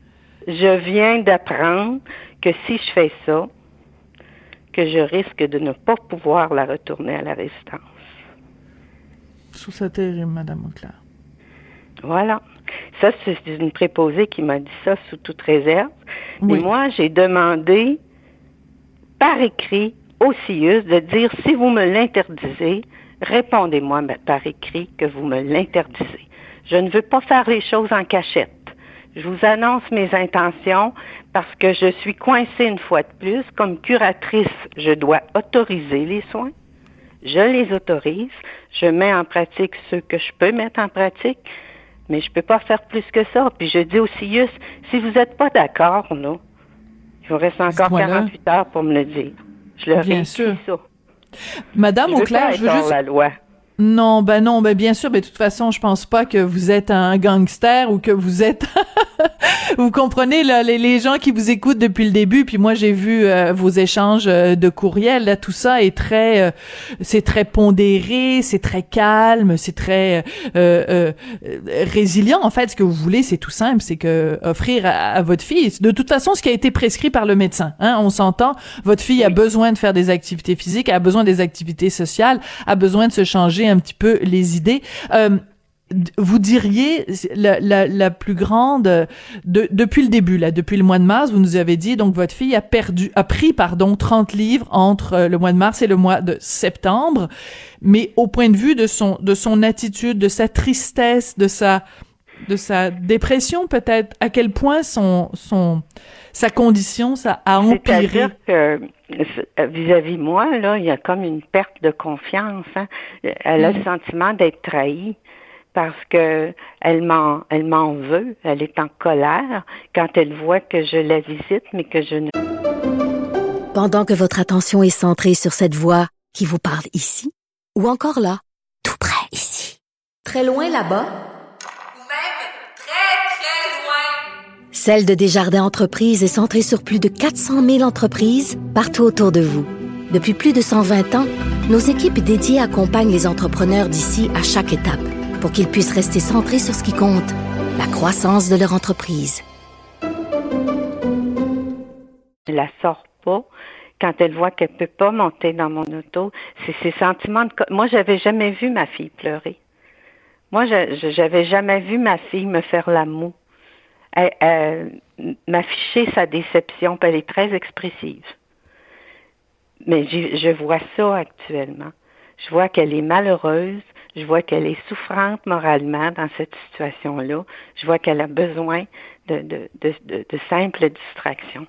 Je viens d'apprendre que si je fais ça, que je risque de ne pas pouvoir la retourner à la résidence. Je trouve ça terrible, Madame Auclair. Voilà. Ça, c'est une préposée qui m'a dit ça sous toute réserve. Oui. Mais moi, j'ai demandé par écrit au CIUS de dire si vous me l'interdisez, répondez-moi par écrit que vous me l'interdisez. Je ne veux pas faire les choses en cachette. Je vous annonce mes intentions parce que je suis coincée une fois de plus. Comme curatrice, je dois autoriser les soins. Je les autorise. Je mets en pratique ce que je peux mettre en pratique, mais je peux pas faire plus que ça. Puis je dis au CIUS, si vous n'êtes pas d'accord, là, il vous reste encore 48 heures pour me le dire. Je leur ai sûr. ça. Madame je Auclair, je veux juste la loi. Non, ben non, ben bien sûr, mais de toute façon, je pense pas que vous êtes un gangster ou que vous êtes [LAUGHS] vous comprenez là, les, les gens qui vous écoutent depuis le début, puis moi j'ai vu euh, vos échanges euh, de courriels, là tout ça est très euh, c'est très pondéré, c'est très calme, c'est très euh, euh, résilient. En fait, ce que vous voulez, c'est tout simple, c'est que offrir à, à, votre fille. De toute façon ce qui a été prescrit par le médecin, hein, on s'entend, votre fille a besoin de faire des activités physiques, a besoin des activités sociales, a besoin de se changer un petit peu les idées. Euh, vous diriez la, la, la plus grande de, depuis le début là depuis le mois de mars vous nous avez dit donc votre fille a perdu a pris pardon 30 livres entre le mois de mars et le mois de septembre mais au point de vue de son de son attitude de sa tristesse de sa de sa dépression peut-être? À quel point son son sa condition ça a empiré? C'est-à-dire que vis-à-vis moi là il y a comme une perte de confiance hein. elle a le sentiment d'être trahie parce que elle m'en elle m'en veut, elle est en colère quand elle voit que je la visite mais que je ne Pendant que votre attention est centrée sur cette voix qui vous parle ici ou encore là, tout près ici, très loin là-bas, Ou même très, très loin. Celle de Desjardins Entreprises est centrée sur plus de 400 000 entreprises partout autour de vous. Depuis plus de 120 ans, nos équipes dédiées accompagnent les entrepreneurs d'ici à chaque étape pour qu'ils puissent rester centrés sur ce qui compte, la croissance de leur entreprise. la sort pas quand elle voit qu'elle peut pas monter dans mon auto, c'est ces sentiments de moi j'avais jamais vu ma fille pleurer. Moi je- je- j'avais jamais vu ma fille me faire l'amour. M'afficher sa déception, puis elle est très expressive. Mais je vois ça actuellement. Je vois qu'elle est malheureuse, je vois qu'elle est souffrante moralement dans cette situation-là. Je vois qu'elle a besoin de, de, de simples distractions.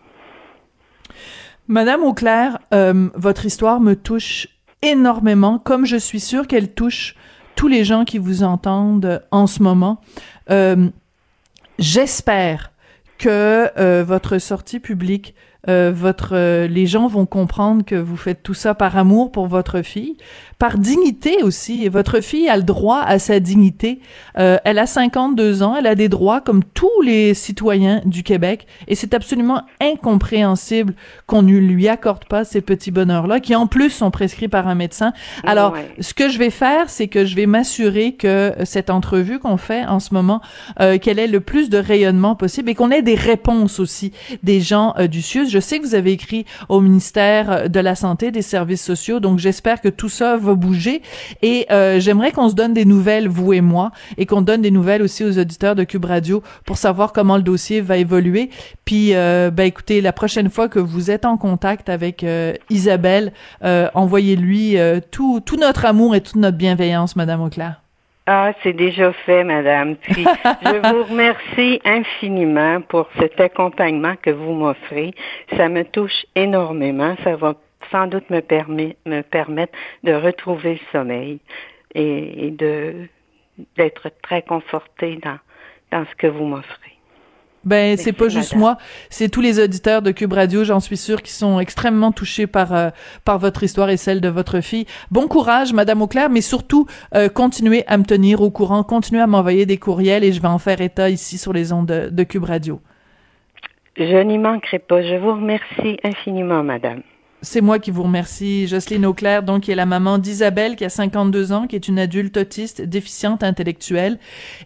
Madame Auclair, euh, votre histoire me touche énormément, comme je suis sûre qu'elle touche tous les gens qui vous entendent en ce moment. Euh, J'espère que euh, votre sortie publique, euh, votre, euh, les gens vont comprendre que vous faites tout ça par amour pour votre fille, par dignité aussi. Et votre fille a le droit à sa dignité. Euh, elle a 52 ans, elle a des droits comme tous les citoyens du Québec, et c'est absolument incompréhensible qu'on ne lui accorde pas ces petits bonheurs-là, qui en plus sont prescrits par un médecin. Alors, Ouais. ce que je vais faire, c'est que je vais m'assurer que cette entrevue qu'on fait en ce moment, euh, qu'elle ait le plus de rayonnement possible et qu'on ait des réponses aussi des gens euh, du CIUS. Je sais que vous avez écrit au ministère de la Santé, des Services sociaux, donc j'espère que tout ça va bouger et euh, j'aimerais qu'on se donne des nouvelles, vous et moi, et qu'on donne des nouvelles aussi aux auditeurs de Cube Radio pour savoir comment le dossier va évoluer. Puis, euh, ben écoutez, la prochaine fois que vous êtes en contact avec euh, Isabelle, euh, envoyez-lui euh, tout, tout notre amour et toute notre bienveillance, Madame Auclair. Ah, c'est déjà fait, madame. Puis, je [LAUGHS] vous remercie infiniment pour cet accompagnement que vous m'offrez. Ça me touche énormément. Ça va sans doute me, permet, me permettre de retrouver le sommeil et, et de d'être très confortée dans, dans ce que vous m'offrez. Ben, c'est pas juste madame. moi, c'est tous les auditeurs de Cube Radio, j'en suis sûre, qui sont extrêmement touchés par euh, par votre histoire et celle de votre fille. Bon courage, Madame Auclair, mais surtout euh, continuez à me tenir au courant, continuez à m'envoyer des courriels et je vais en faire état ici sur les ondes de, de Cube Radio. Je n'y manquerai pas. Je vous remercie infiniment, madame. C'est moi qui vous remercie, Jocelyne Auclair, donc qui est la maman d'Isabelle, qui a 52 ans, qui est une adulte autiste déficiente intellectuelle,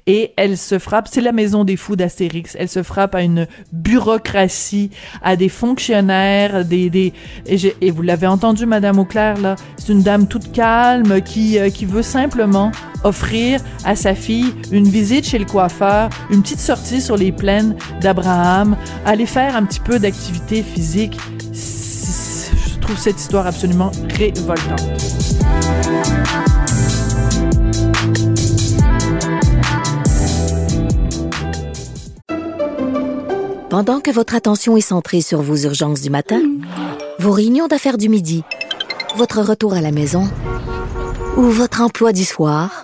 et elle se frappe, c'est la maison des fous d'Astérix, elle se frappe à une bureaucratie, à des fonctionnaires, des, des et, et vous l'avez entendu, Madame Auclair, là, c'est une dame toute calme qui, euh, qui veut simplement offrir à sa fille une visite chez le coiffeur, une petite sortie sur les plaines d'Abraham, aller faire un petit peu d'activité physique. Je trouve cette histoire absolument révoltante. Pendant que votre attention est centrée sur vos urgences du matin, vos réunions d'affaires du midi, votre retour à la maison ou votre emploi du soir,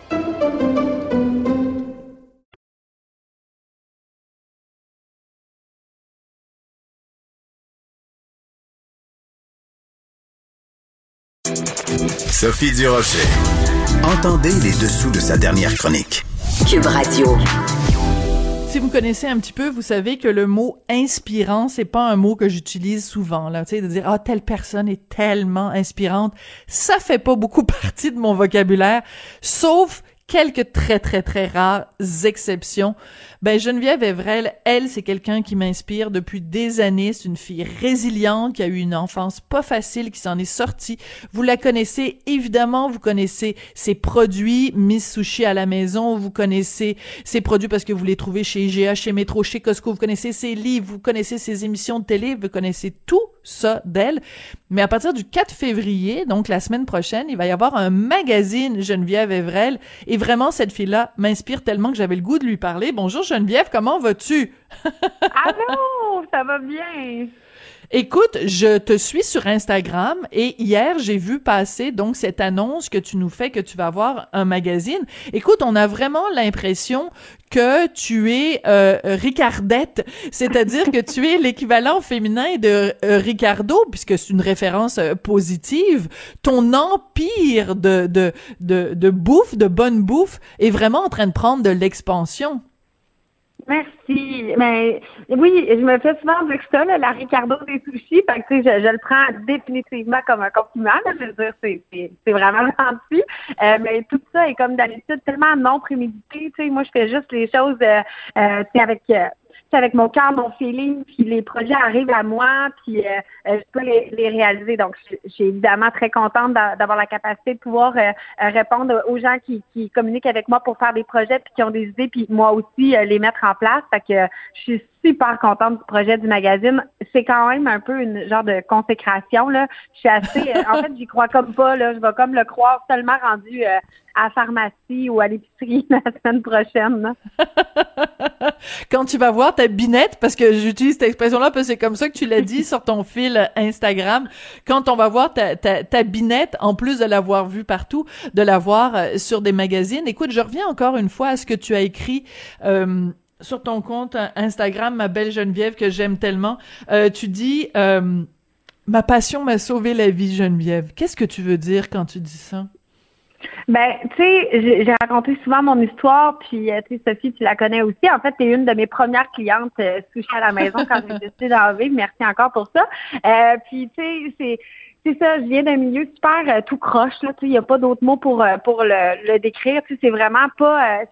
Sophie Durocher. Entendez les dessous de sa dernière chronique. Cube Radio. Si vous connaissez un petit peu, vous savez que le mot inspirant, c'est pas un mot que j'utilise souvent, là. Tu sais, de dire, ah, telle personne est tellement inspirante. Ça fait pas beaucoup [LAUGHS] partie de mon vocabulaire. Sauf quelques très très très rares exceptions. Ben Geneviève Evrel, elle, c'est quelqu'un qui m'inspire depuis des années. C'est une fille résiliente qui a eu une enfance pas facile, qui s'en est sortie. Vous la connaissez évidemment, vous connaissez ses produits, Miss Sushi à la maison, vous connaissez ses produits parce que vous les trouvez chez IGA, chez Métro, chez Costco, vous connaissez ses livres, vous connaissez ses émissions de télé, vous connaissez tout ça d'elle. Mais à partir du 4 février, donc la semaine prochaine, il va y avoir un magazine Geneviève Evrel et vraiment cette fille-là m'inspire tellement que j'avais le goût de lui parler. Bonjour Geneviève, comment vas-tu? Allô, ça va bien. Écoute, je te suis sur Instagram et hier, j'ai vu passer donc cette annonce que tu nous fais que tu vas avoir un magazine. Écoute, on a vraiment l'impression que tu es euh, Ricardette, c'est-à-dire que tu es l'équivalent féminin de euh, Ricardo, puisque c'est une référence euh, positive. Ton empire de, de, de, de bouffe, de bonne bouffe, est vraiment en train de prendre de l'expansion. Merci. Mais oui, je me fais souvent dire ça, la Ricardo des sushis. Que, je, le prends définitivement comme un compliment. Je veux dire, c'est, vraiment [LAUGHS] gentil. Euh, mais tout ça est comme d'habitude tellement non prémédité. Moi, je fais juste les choses euh, euh, avec avec mon cœur, mon feeling, puis les projets arrivent à moi, puis euh, euh, je peux les, réaliser. Donc, je, suis évidemment très contente d'avoir la capacité de pouvoir euh, répondre aux gens qui, qui communiquent avec moi pour faire des projets, puis qui ont des idées, puis moi aussi les mettre en place. Fait que je suis super contente du projet du magazine. C'est quand même un peu une genre de consécration là. Je suis assez, en fait, j'y crois comme pas là. Je vais comme le croire seulement rendu à la pharmacie ou à l'épicerie [LAUGHS] la semaine prochaine. [LAUGHS] Quand tu vas voir ta binette, parce que j'utilise cette expression-là, parce que c'est comme ça que tu l'as dit sur ton fil Instagram, quand on va voir ta, ta, ta binette, en plus de l'avoir vue partout, de la voir euh, sur des magazines. Écoute, je reviens encore une fois à ce que tu as écrit. Euh, sur ton compte Instagram, ma belle Geneviève, que j'aime tellement, euh, tu dis euh, Ma passion m'a sauvé la vie, Geneviève. Qu'est-ce que tu veux dire quand tu dis ça? Ben, tu sais, j'ai raconté souvent mon histoire, puis euh, tu sais, Sophie, tu la connais aussi. En fait, tu es une de mes premières clientes euh, à la maison quand j'ai décidé d'en vivre. Merci encore pour ça. Puis, tu sais, c'est c'est ça, je viens d'un milieu super tout croche, là, tu sais, il n'y a pas d'autre mot pour, pour le, décrire. Tu sais, c'est vraiment pas,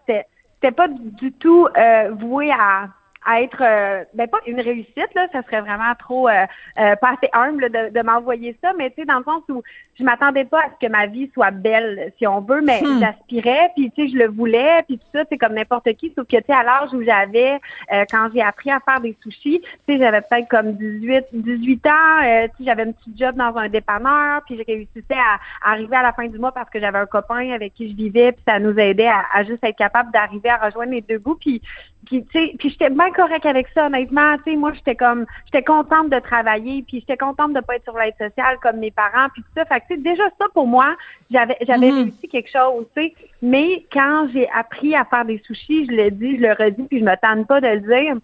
pas du tout voué à à être euh, ben pas une réussite là ça serait vraiment trop euh, euh pas assez humble de, de m'envoyer ça mais tu sais dans le sens où je m'attendais pas à ce que ma vie soit belle si on veut mais hmm. j'aspirais puis tu sais je le voulais puis tout ça c'est comme n'importe qui sauf que tu sais à l'âge où j'avais euh, quand j'ai appris à faire des sushis tu sais j'avais peut-être comme 18 18 ans tu sais j'avais un petit job dans un dépanneur puis j'ai réussi à, arriver à la fin du mois parce que j'avais un copain avec qui je vivais puis ça nous aidait à, à juste être capable d'arriver à rejoindre les deux bouts puis puis tu sais puis j'étais bien correct avec ça honnêtement tu sais moi j'étais comme j'étais contente de travailler puis j'étais contente de pas être sur l'aide sociale comme mes parents puis tout ça fait que tu sais déjà ça pour moi j'avais j'avais mm-hmm. réussi quelque chose tu sais mais quand j'ai appris à faire des sushis je le dis je le redis puis je me tente pas de le dire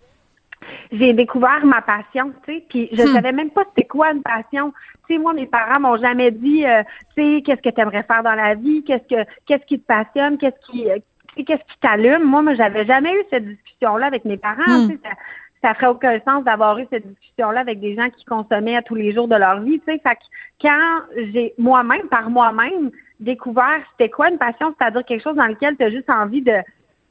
j'ai découvert ma passion, tu sais, puis je hmm. savais même pas c'était quoi une passion. Tu sais, moi, mes parents m'ont jamais dit, euh, tu sais, qu'est-ce que tu aimerais faire dans la vie, qu'est-ce que, qu'est-ce qui te passionne, qu'est-ce qui, qu'est-ce qui t'allume? Moi, moi, j'avais jamais eu cette discussion-là avec mes parents. Hmm. Ça ferait aucun sens d'avoir eu cette discussion-là avec des gens qui consommaient à tous les jours de leur vie. Tu sais, quand j'ai moi-même, par moi-même, découvert c'était quoi une passion, c'est-à-dire quelque chose dans lequel tu as juste envie de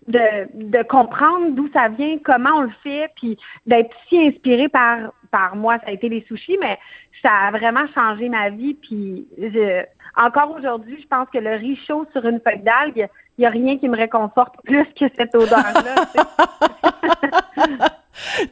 de, comprendre d'où ça vient, comment on le fait, puis d'être si inspiré par par moi, ça a été les sushis, mais ça a vraiment changé ma vie. Puis encore aujourd'hui, je pense que le riz chaud sur une feuille d'algue, il n'y a rien qui me réconforte [LAUGHS] plus que cette odeur-là. [LAUGHS]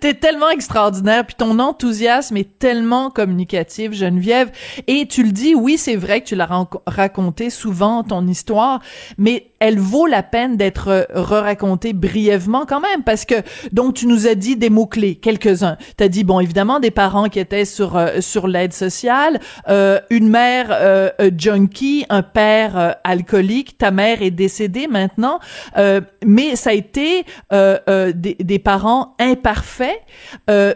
T'es tellement extraordinaire, puis ton enthousiasme est tellement communicatif, Geneviève. Et tu le dis, oui, c'est vrai que tu l'as raconté souvent ton histoire, mais elle vaut la peine d'être euh, re-racontée brièvement quand même, parce que donc tu nous as dit des mots clés, quelques-uns. T'as dit bon, évidemment, des parents qui étaient sur euh, sur l'aide sociale, euh, une mère euh, junkie, un père alcoolique. Ta mère est décédée maintenant, mais ça a été des, des parents imparfaits,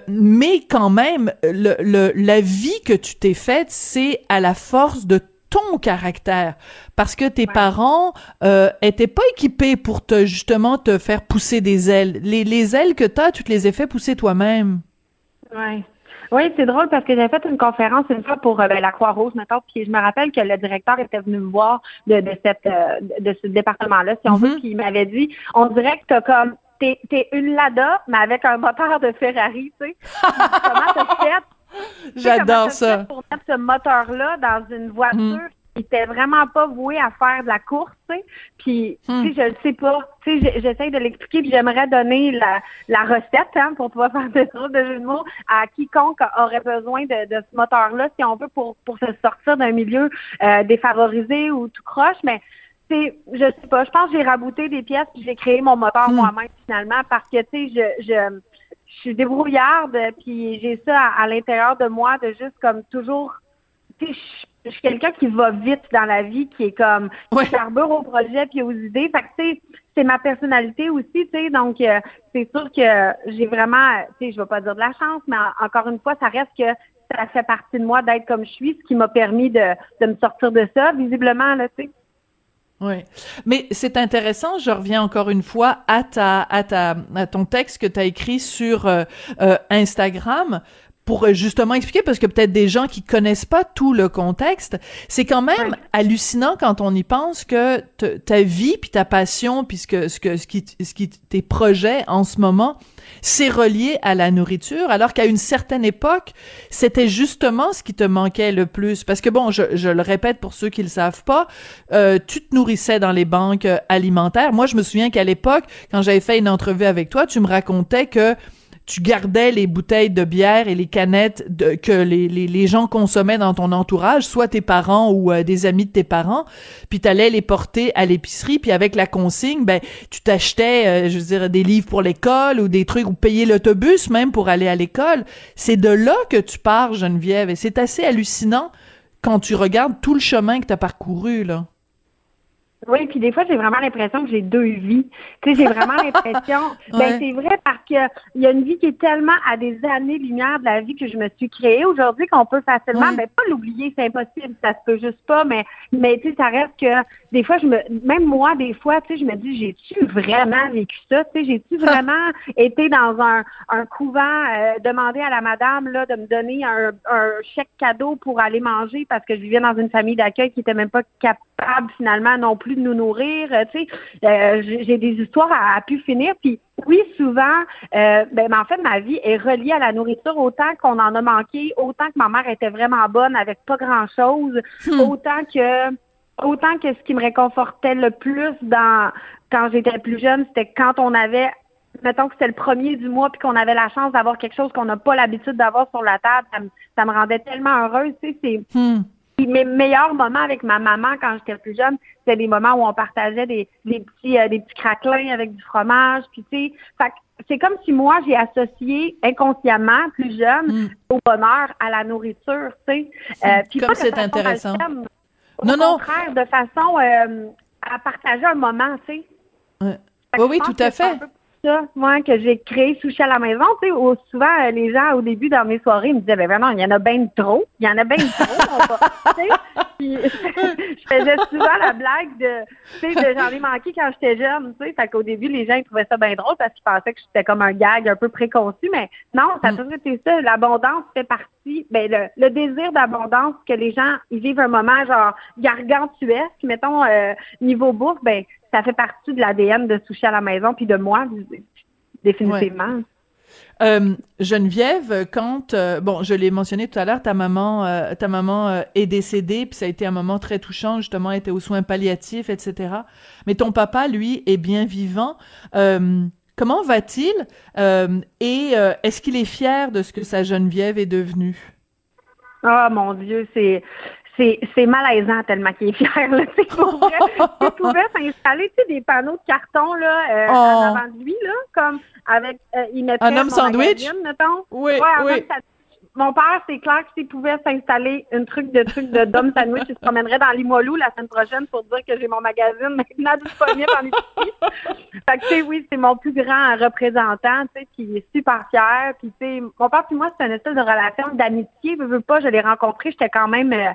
mais quand même, le, le, la vie que tu t'es faite, c'est à la force de ton caractère parce que tes parents euh, étaient pas équipés pour te justement te faire pousser des ailes. Les, les ailes que tu as, tu te les as fait pousser toi-même. Ouais. Oui, c'est drôle parce que j'ai fait une conférence une fois pour euh, ben, la Croix-Rouge, maintenant, puis je me rappelle que le directeur était venu me voir de, de cette euh, de ce département-là, si on veut, mm-hmm. puis il m'avait dit on dirait que t'as comme t'es es une Lada, mais avec un moteur de Ferrari, tu sais. [LAUGHS] comment t'as fait? J'adore ça. Pour mettre ce moteur-là dans une voiture mm il était vraiment pas voué à faire de la course, tu sais? Puis, tu sais, hmm. je le sais pas. Tu sais, j'essaie de l'expliquer, puis j'aimerais donner la, la recette, hein, pour pouvoir [LAUGHS] faire des trucs de jeu de mots, à quiconque aurait besoin de, de ce moteur-là, si on veut, pour, pour se sortir d'un milieu euh, défavorisé ou tout croche. Mais, c'est, je sais pas, je pense que j'ai rabouté des pièces, puis j'ai créé mon moteur hmm. moi-même, finalement, parce que, tu sais, je... je je suis débrouillarde, puis j'ai ça à, l'intérieur de moi, de juste comme toujours, tu sais, je suis quelqu'un qui va vite dans la vie, qui est comme qui carbure au projet puis aux idées. Fait que tu sais, c'est ma personnalité aussi, tu sais. Donc euh, c'est sûr que j'ai vraiment, tu sais, je vais pas dire de la chance, mais encore une fois, ça reste que ça fait partie de moi d'être comme je suis, ce qui m'a permis de, de me sortir de ça, visiblement là, tu sais. Oui, mais c'est intéressant. Je reviens encore une fois à ta à ta à ton texte que tu as écrit sur euh, euh, Instagram pour euh, justement expliquer, parce que peut-être des gens qui connaissent pas tout le contexte, c'est quand même hallucinant quand on y pense que ta vie puis ta passion puisque ce que ce qui ce qui tes projets en ce moment, c'est relié à la nourriture, alors qu'à une certaine époque, c'était justement ce qui te manquait le plus. Parce que bon, je, je le répète pour ceux qui le savent pas, euh, tu te nourrissais dans les banques alimentaires. Moi, je me souviens qu'à l'époque, quand j'avais fait une entrevue avec toi, tu me racontais que tu gardais les bouteilles de bière et les canettes que les, gens consommaient dans ton entourage, soit tes parents ou euh, des amis de tes parents, puis tu allais les porter à l'épicerie, puis avec la consigne, ben tu t'achetais, euh, je veux dire, des livres pour l'école ou des trucs, ou payer l'autobus même pour aller à l'école. C'est de là que tu pars, Geneviève, et c'est assez hallucinant quand tu regardes tout le chemin que tu as parcouru, là. Oui, puis des fois, j'ai vraiment l'impression que j'ai deux vies. Tu sais, j'ai vraiment l'impression. [LAUGHS] Ben, c'est vrai parce que il y a une vie qui est tellement à des années-lumière de la vie que je me suis créée aujourd'hui qu'on peut facilement, ben, pas l'oublier, c'est impossible, ça se peut juste pas, mais, mais tu sais, ça reste que des fois, je me, même moi, des fois, tu sais, je me dis, j'ai-tu vraiment vécu ça? Tu sais, j'ai-tu [LAUGHS] vraiment été dans un, un couvent, euh, demander à la madame, là, de me donner un, un chèque cadeau pour aller manger parce que je vivais dans une famille d'accueil qui était même pas capable, finalement, non plus de nous nourrir. Euh, tu sais, euh, j'ai des histoires à, pu finir. Puis oui, souvent, euh, ben, en fait, ma vie est reliée à la nourriture autant qu'on en a manqué, autant que ma mère était vraiment bonne avec pas grand-chose, hmm. autant que autant que ce qui me réconfortait le plus dans quand j'étais plus jeune, c'était quand on avait mettons que c'était le premier du mois puis qu'on avait la chance d'avoir quelque chose qu'on n'a pas l'habitude d'avoir sur la table, ça me, rendait tellement heureuse, tu sais, c'est hmm mes meilleurs moments avec ma maman quand j'étais plus jeune, c'était des moments où on partageait des, des petits euh, des petits craquelins avec du fromage, puis tu sais, c'est comme si moi j'ai associé inconsciemment plus jeune mm. au bonheur à la nourriture, tu sais. Euh, comme c'est intéressant. Au non non, contraire, de façon euh, à partager un moment, tu sais. Oui oui, tout à fait moi, que j'ai créé Sushi à la maison. Tu sais, souvent, euh, les gens, au début, dans mes soirées, me disaient, ben vraiment, il y en a bien trop. Il y en a bien trop. [LAUGHS] [LAUGHS] je faisais souvent la blague de, tu sais, j'en ai manqué quand j'étais jeune, tu sais. Fait qu'au début, les gens, ils trouvaient ça bien drôle parce qu'ils pensaient que j'étais comme un gag un peu préconçu. Mais non, ça a mm. toujours été ça. L'abondance fait partie, ben, le, le désir d'abondance que les gens, ils vivent un moment, genre, gargantuesque, mettons, euh, niveau bouffe, ben, ça fait partie de l'ADN de Sushi à la maison, puis de moi, définitivement. Euh, Geneviève, quand euh, bon, je l'ai mentionné tout à l'heure, ta maman, euh, ta maman est décédée, puis ça a été un moment très touchant. Justement, elle était aux soins palliatifs, etc. Mais ton papa, lui, est bien vivant. Comment va-t-il? Et est-ce qu'il est fier de ce que sa Geneviève est devenue? Oh mon Dieu, c'est c'est, c'est malaisant tellement qu'il est fier. Là. C'est pour vrai. il pouvait s'installer des panneaux de carton là, euh, Oh. en avant de lui, là, comme avec euh, il mettait Un homme sandwich? magazine, mettons. Oui, Ouais, un oui. homme. Mon père, c'est clair que s'il pouvait s'installer une truc de truc de d'homme sandwich, il se promènerait dans Limoilou la semaine prochaine pour dire que j'ai mon magazine maintenant disponible en épicerie. Fait que, tu sais, oui, c'est mon plus grand représentant, tu sais, qui est super fier. Puis, tu sais, mon père puis moi, c'est une espèce de relation d'amitié. Je veux pas, je l'ai rencontré, j'étais quand même, euh,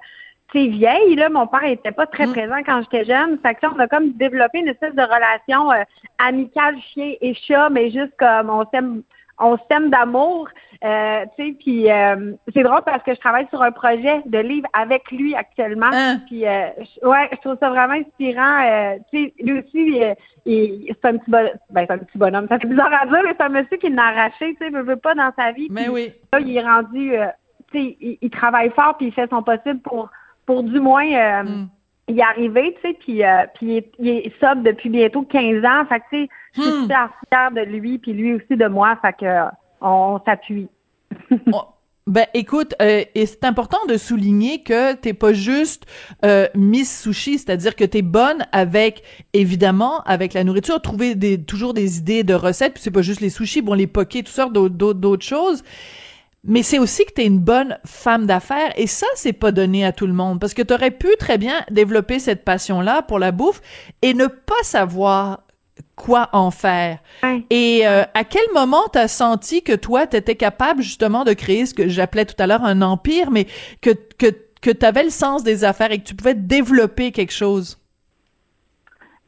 sais, vieille, là. Mon père était pas très présent quand j'étais jeune. Fait que, on a comme développé une espèce de relation euh, amicale chien et chat, mais juste comme on s'aime on s'aime d'amour, euh, tu sais, puis euh, c'est drôle parce que je travaille sur un projet de livre avec lui actuellement, puis euh, je- ouais, je trouve ça vraiment inspirant, euh, tu sais, lui aussi, il- c'est un petit bon, ben c'est un petit bonhomme, ça fait bizarre à dire, mais c'est un monsieur qui l'a arraché, tu sais, veut, veut pas dans sa vie, Mais oui. là, il est rendu, euh, tu sais, il, il travaille fort puis il fait son possible pour, pour du moins euh, y arriver, tu sais, puis, euh, puis il est, il est sobre depuis bientôt 15 ans, fait que, tu sais, je suis super fière de lui puis lui aussi de moi, fait que euh, on s'appuie. [LAUGHS] Ben écoute, euh, et c'est important de souligner que t'es pas juste euh, Miss Sushi, c'est-à-dire que t'es bonne avec, évidemment, avec la nourriture, trouver des, toujours des idées de recettes, puis c'est pas juste les sushis, bon les pokés, toutes sortes d'autres choses, mais c'est aussi que t'es une bonne femme d'affaires, et ça c'est pas donné à tout le monde, parce que t'aurais pu très bien développer cette passion-là pour la bouffe et ne pas savoir quoi en faire. Et euh, à quel moment t'as senti que toi, t'étais capable justement de créer ce que j'appelais tout à l'heure un empire, mais que, que, que t'avais le sens des affaires et que tu pouvais développer quelque chose?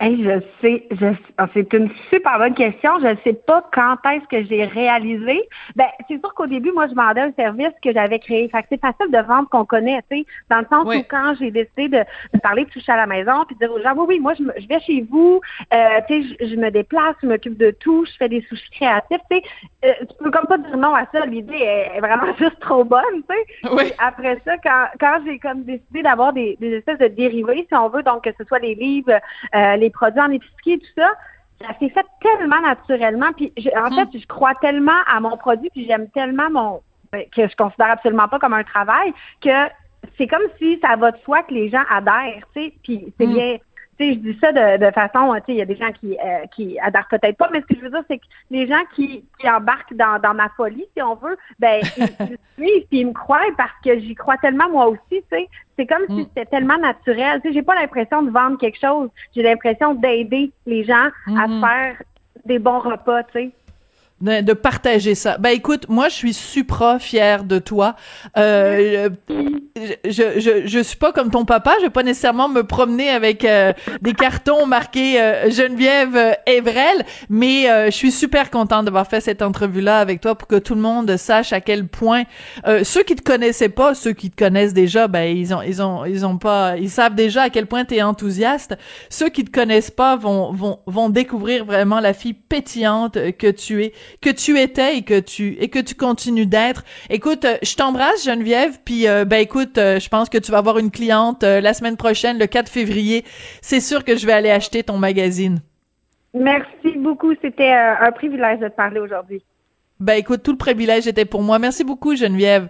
Hey, je sais, je, ah, c'est une super bonne question. Je ne sais pas quand est-ce que j'ai réalisé. Ben, c'est sûr qu'au début, moi, je vendais un service que j'avais créé. Fait que c'est facile de vendre qu'on connaît, tu sais, dans le sens Oui. où quand j'ai décidé de, de parler de toucher à la maison, puis de dire aux gens, oui, oui, moi, je, je vais chez vous, euh, tu sais, je, je me déplace, je m'occupe de tout, je fais des sushis créatifs, tu sais, euh, tu peux comme pas dire non à ça. L'idée est, est vraiment [LAUGHS] juste trop bonne, tu sais. Oui. Après ça, quand, quand j'ai comme décidé d'avoir des, des espèces de dérivés, si on veut, donc que ce soit les livres, euh, les produits en épicerie, tout ça, ça s'est fait tellement naturellement. Puis je- en fait, je crois tellement à mon produit, puis j'aime tellement mon ben, que je considère absolument pas comme un travail que c'est comme si ça va de soi que les gens adhèrent, tu sais. Puis c'est Mm. bien. Je dis ça de, de façon, tu sais, il y a des gens qui euh, qui adhèrent peut-être pas, mais ce que je veux dire, c'est que les gens qui, qui embarquent dans, dans ma folie, si on veut, ben ils, ils [LAUGHS] suivent puis ils me croient parce que j'y crois tellement moi aussi, tu sais. C'est comme si c'était tellement naturel. Tu sais, j'ai pas l'impression de vendre quelque chose. J'ai l'impression d'aider les gens à Mhm. faire des bons repas, tu sais. De, partager ça. Ben écoute, moi je suis supra fière de toi. Euh, je, je, je suis pas comme ton papa, je vais pas nécessairement me promener avec euh, des cartons marqués euh, Geneviève euh, Evrel, mais je suis super contente d'avoir fait cette entrevue là avec toi pour que tout le monde sache à quel point ceux qui te connaissaient pas, ceux qui te connaissent déjà, ben ils ont ils ont ils ont pas ils savent déjà à quel point tu es enthousiaste. Ceux qui te connaissent pas vont vont vont découvrir vraiment la fille pétillante que tu es, que tu étais et que tu et que tu continues d'être. Écoute, euh, je t'embrasse Geneviève, puis euh, ben écoute, euh, je pense que tu vas avoir une cliente euh, la semaine prochaine, le 4 février. C'est sûr que je vais aller acheter ton magazine. Merci beaucoup. C'était un privilège de te parler aujourd'hui. Ben écoute, tout le privilège était pour moi. Merci beaucoup Geneviève.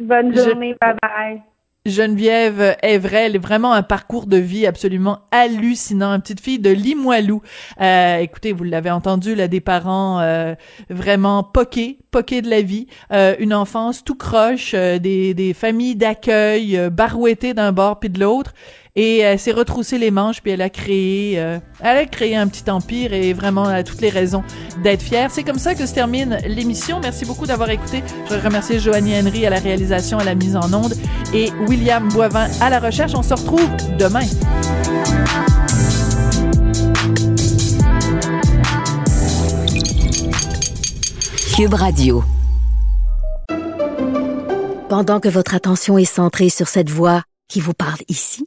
Bonne Je- journée. Bye bye. Geneviève Evrel vraiment un parcours de vie absolument hallucinant. Une petite fille de Limoilou. Euh, écoutez, vous l'avez entendu, là, des parents euh, vraiment poqués, poqués de la vie. Euh, une enfance tout croche, des, des familles d'accueil barouettées d'un bord puis de l'autre. Et elle s'est retroussée les manches puis elle a créé, euh, elle a créé un petit empire et vraiment toutes les raisons d'être fière. C'est comme ça que se termine l'émission. Merci beaucoup d'avoir écouté. Je veux remercier Joanie Henry à la réalisation, à la mise en onde et William Boivin à la recherche. On se retrouve demain. Cube Radio. Pendant que votre attention est centrée sur cette voix qui vous parle ici,